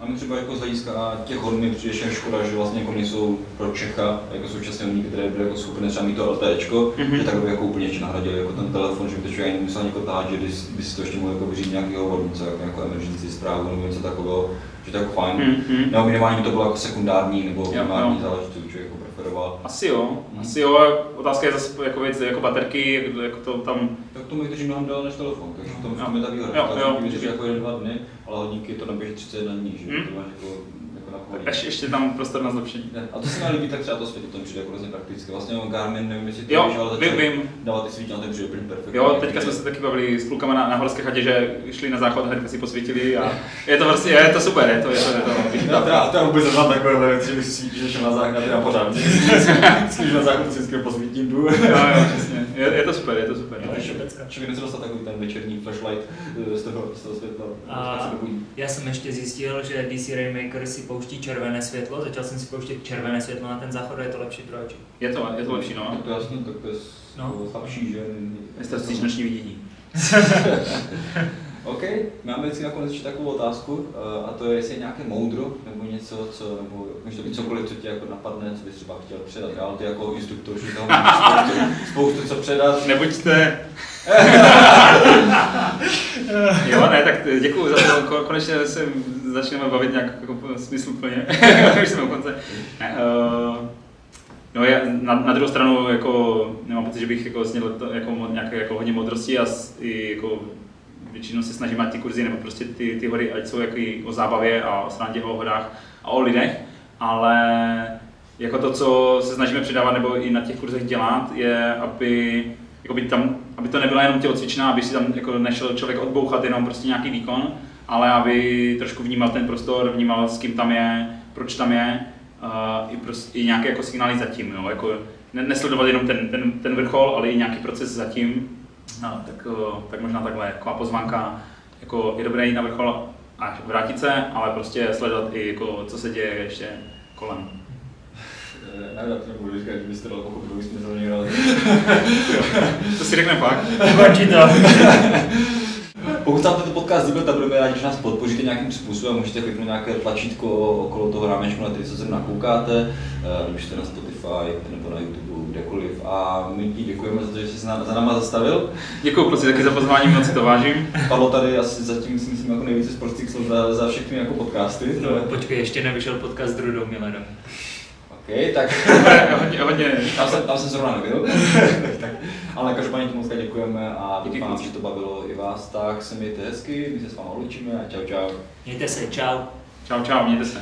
A my třeba jako z hlediska těch hodin mi přijde škoda, že vlastně jako nejsou pro Čecha jako současné umění, které byly jako schopné třeba mít to LTEčko, Mhm. že tak by jako úplně ještě nahradili jako ten telefon, že by to člověk ani nemusel někoho tahat, že by, by si to ještě mohl jako vyřídit nějakého hodnice, jako, jako emergency zprávu nebo něco takového, že to je jako fajn. Mhm, mhm. Nebo minimálně by to bylo jako sekundární nebo primární záležitost, jako preferoval. Asi jo, Mhm. asi jo, otázka je zase jako věc, jako baterky, jak, jak to tam, Tak to mi drží mnohem déle než telefon, takže v tom, je ta výhoda. Jo, Jo, vydrží jako jeden, dva dny, ale hodinky to naběže 31 dní, že Mhm. to máš jako, jako na pohodě. ještě, ještě tam prostor na zlepšení. A to se mi líbí, tak třeba to světlo, to mi přijde jako hrozně praktické. Vlastně on Garmin, nevím, jestli to Jo, víš, ale vím, vím. dávat ty na ten přijde úplně perfektní. Jo, teďka jsme se taky bavili s klukama na, na horské chatě, že šli na záchod, hnedka si posvítili a je to prostě, je to super, je to, je to, je to, Já, já, to já vůbec neznám takové věci, že bych si svítil, že šel na záchod, na pořád. Když na záchod si vždycky posvítím, jdu. jo, jo, přesně, je, je to super, je to super. Je to. Člověk nechce dostat takový ten večerní flashlight eh, z toho, z toho světla, A-. Já jsem ještě zjistil, že DC Rainmaker si pouští červené světlo, začal jsem si pouštět červené světlo na ten záchod a je to lepší pro oči. Je to, je to lepší, Tak no. to jasně, tak to je No. slabší, že? Je to stříčnoční vidění. OK, máme vždycky nakonec ještě takovou otázku, eh, a to je, jestli je nějaké moudro, nebo něco, co, nebo může to být cokoliv, co tě jako napadne, co bys třeba chtěl předat. Já ty jako instruktor, že toho máš spoustu, spoustu co předat. Nebuďte... jo, ne, tak děkuji za to, Ko- konečně se začneme bavit nějak jako smysluplně, už jsme konce. Ne, uh, no já, na, na, druhou stranu jako nemám pocit, že bych jako zněl to, jako, nějaké jako hodně modrosti a i jako většinou se snažím mít ty kurzy nebo prostě ty, ty hory, ať jsou jako o zábavě a o srandě, o horách a o lidech, ale jako to, co se snažíme předávat nebo i na těch kurzech dělat, je, aby, jakoby tam, aby to nebyla jenom tělocvičná, aby si tam jako nešel člověk odbouchat jenom prostě nějaký výkon, ale aby trošku vnímal ten prostor, vnímal s kým tam je, proč tam je, uh, i, prostě, i nějaké jako signály zatím, jo? Jako, ne, nesledovat jenom ten, ten, ten vrchol, ale i nějaký proces zatím, no, tak, uh, tak možná takhle, jako pozvánka, jako je dobré jít na vrchol a vrátit se, ale prostě sledovat i jako, co se děje ještě kolem. Eh, Ne, já to nebudu říkat, že byste dal pochopil smysl někdo. To si řekne pak. To. Pokud se vám tento podcast líbil, tak budeme rádi, že nás podpoříte nějakým způsobem. Můžete kliknout nějaké tlačítko okolo toho rámečku, na který se zrovna koukáte, eh, když jste na Spotify nebo na YouTube, kdekoliv. A my ti děkujeme za to, že jsi za za náma zastavil. Děkuji kluci taky za pozvání, moc si to vážím. Padlo tady asi zatím si myslím jako nejvíce sportských slov za, za všechny jako podcasty. No, počkej, ještě nevyšel podcast s Drudou Millenem. Okay, tak hodně, hodně. Tam, jsem, tam jsem zrovna nebyl. tak, ale každopádně ti moc děkujeme a doufám, že to bavilo i vás. Tak se mějte hezky, my se s vámi loučíme a čau čau. Mějte se, čau. Čau čau, mějte se.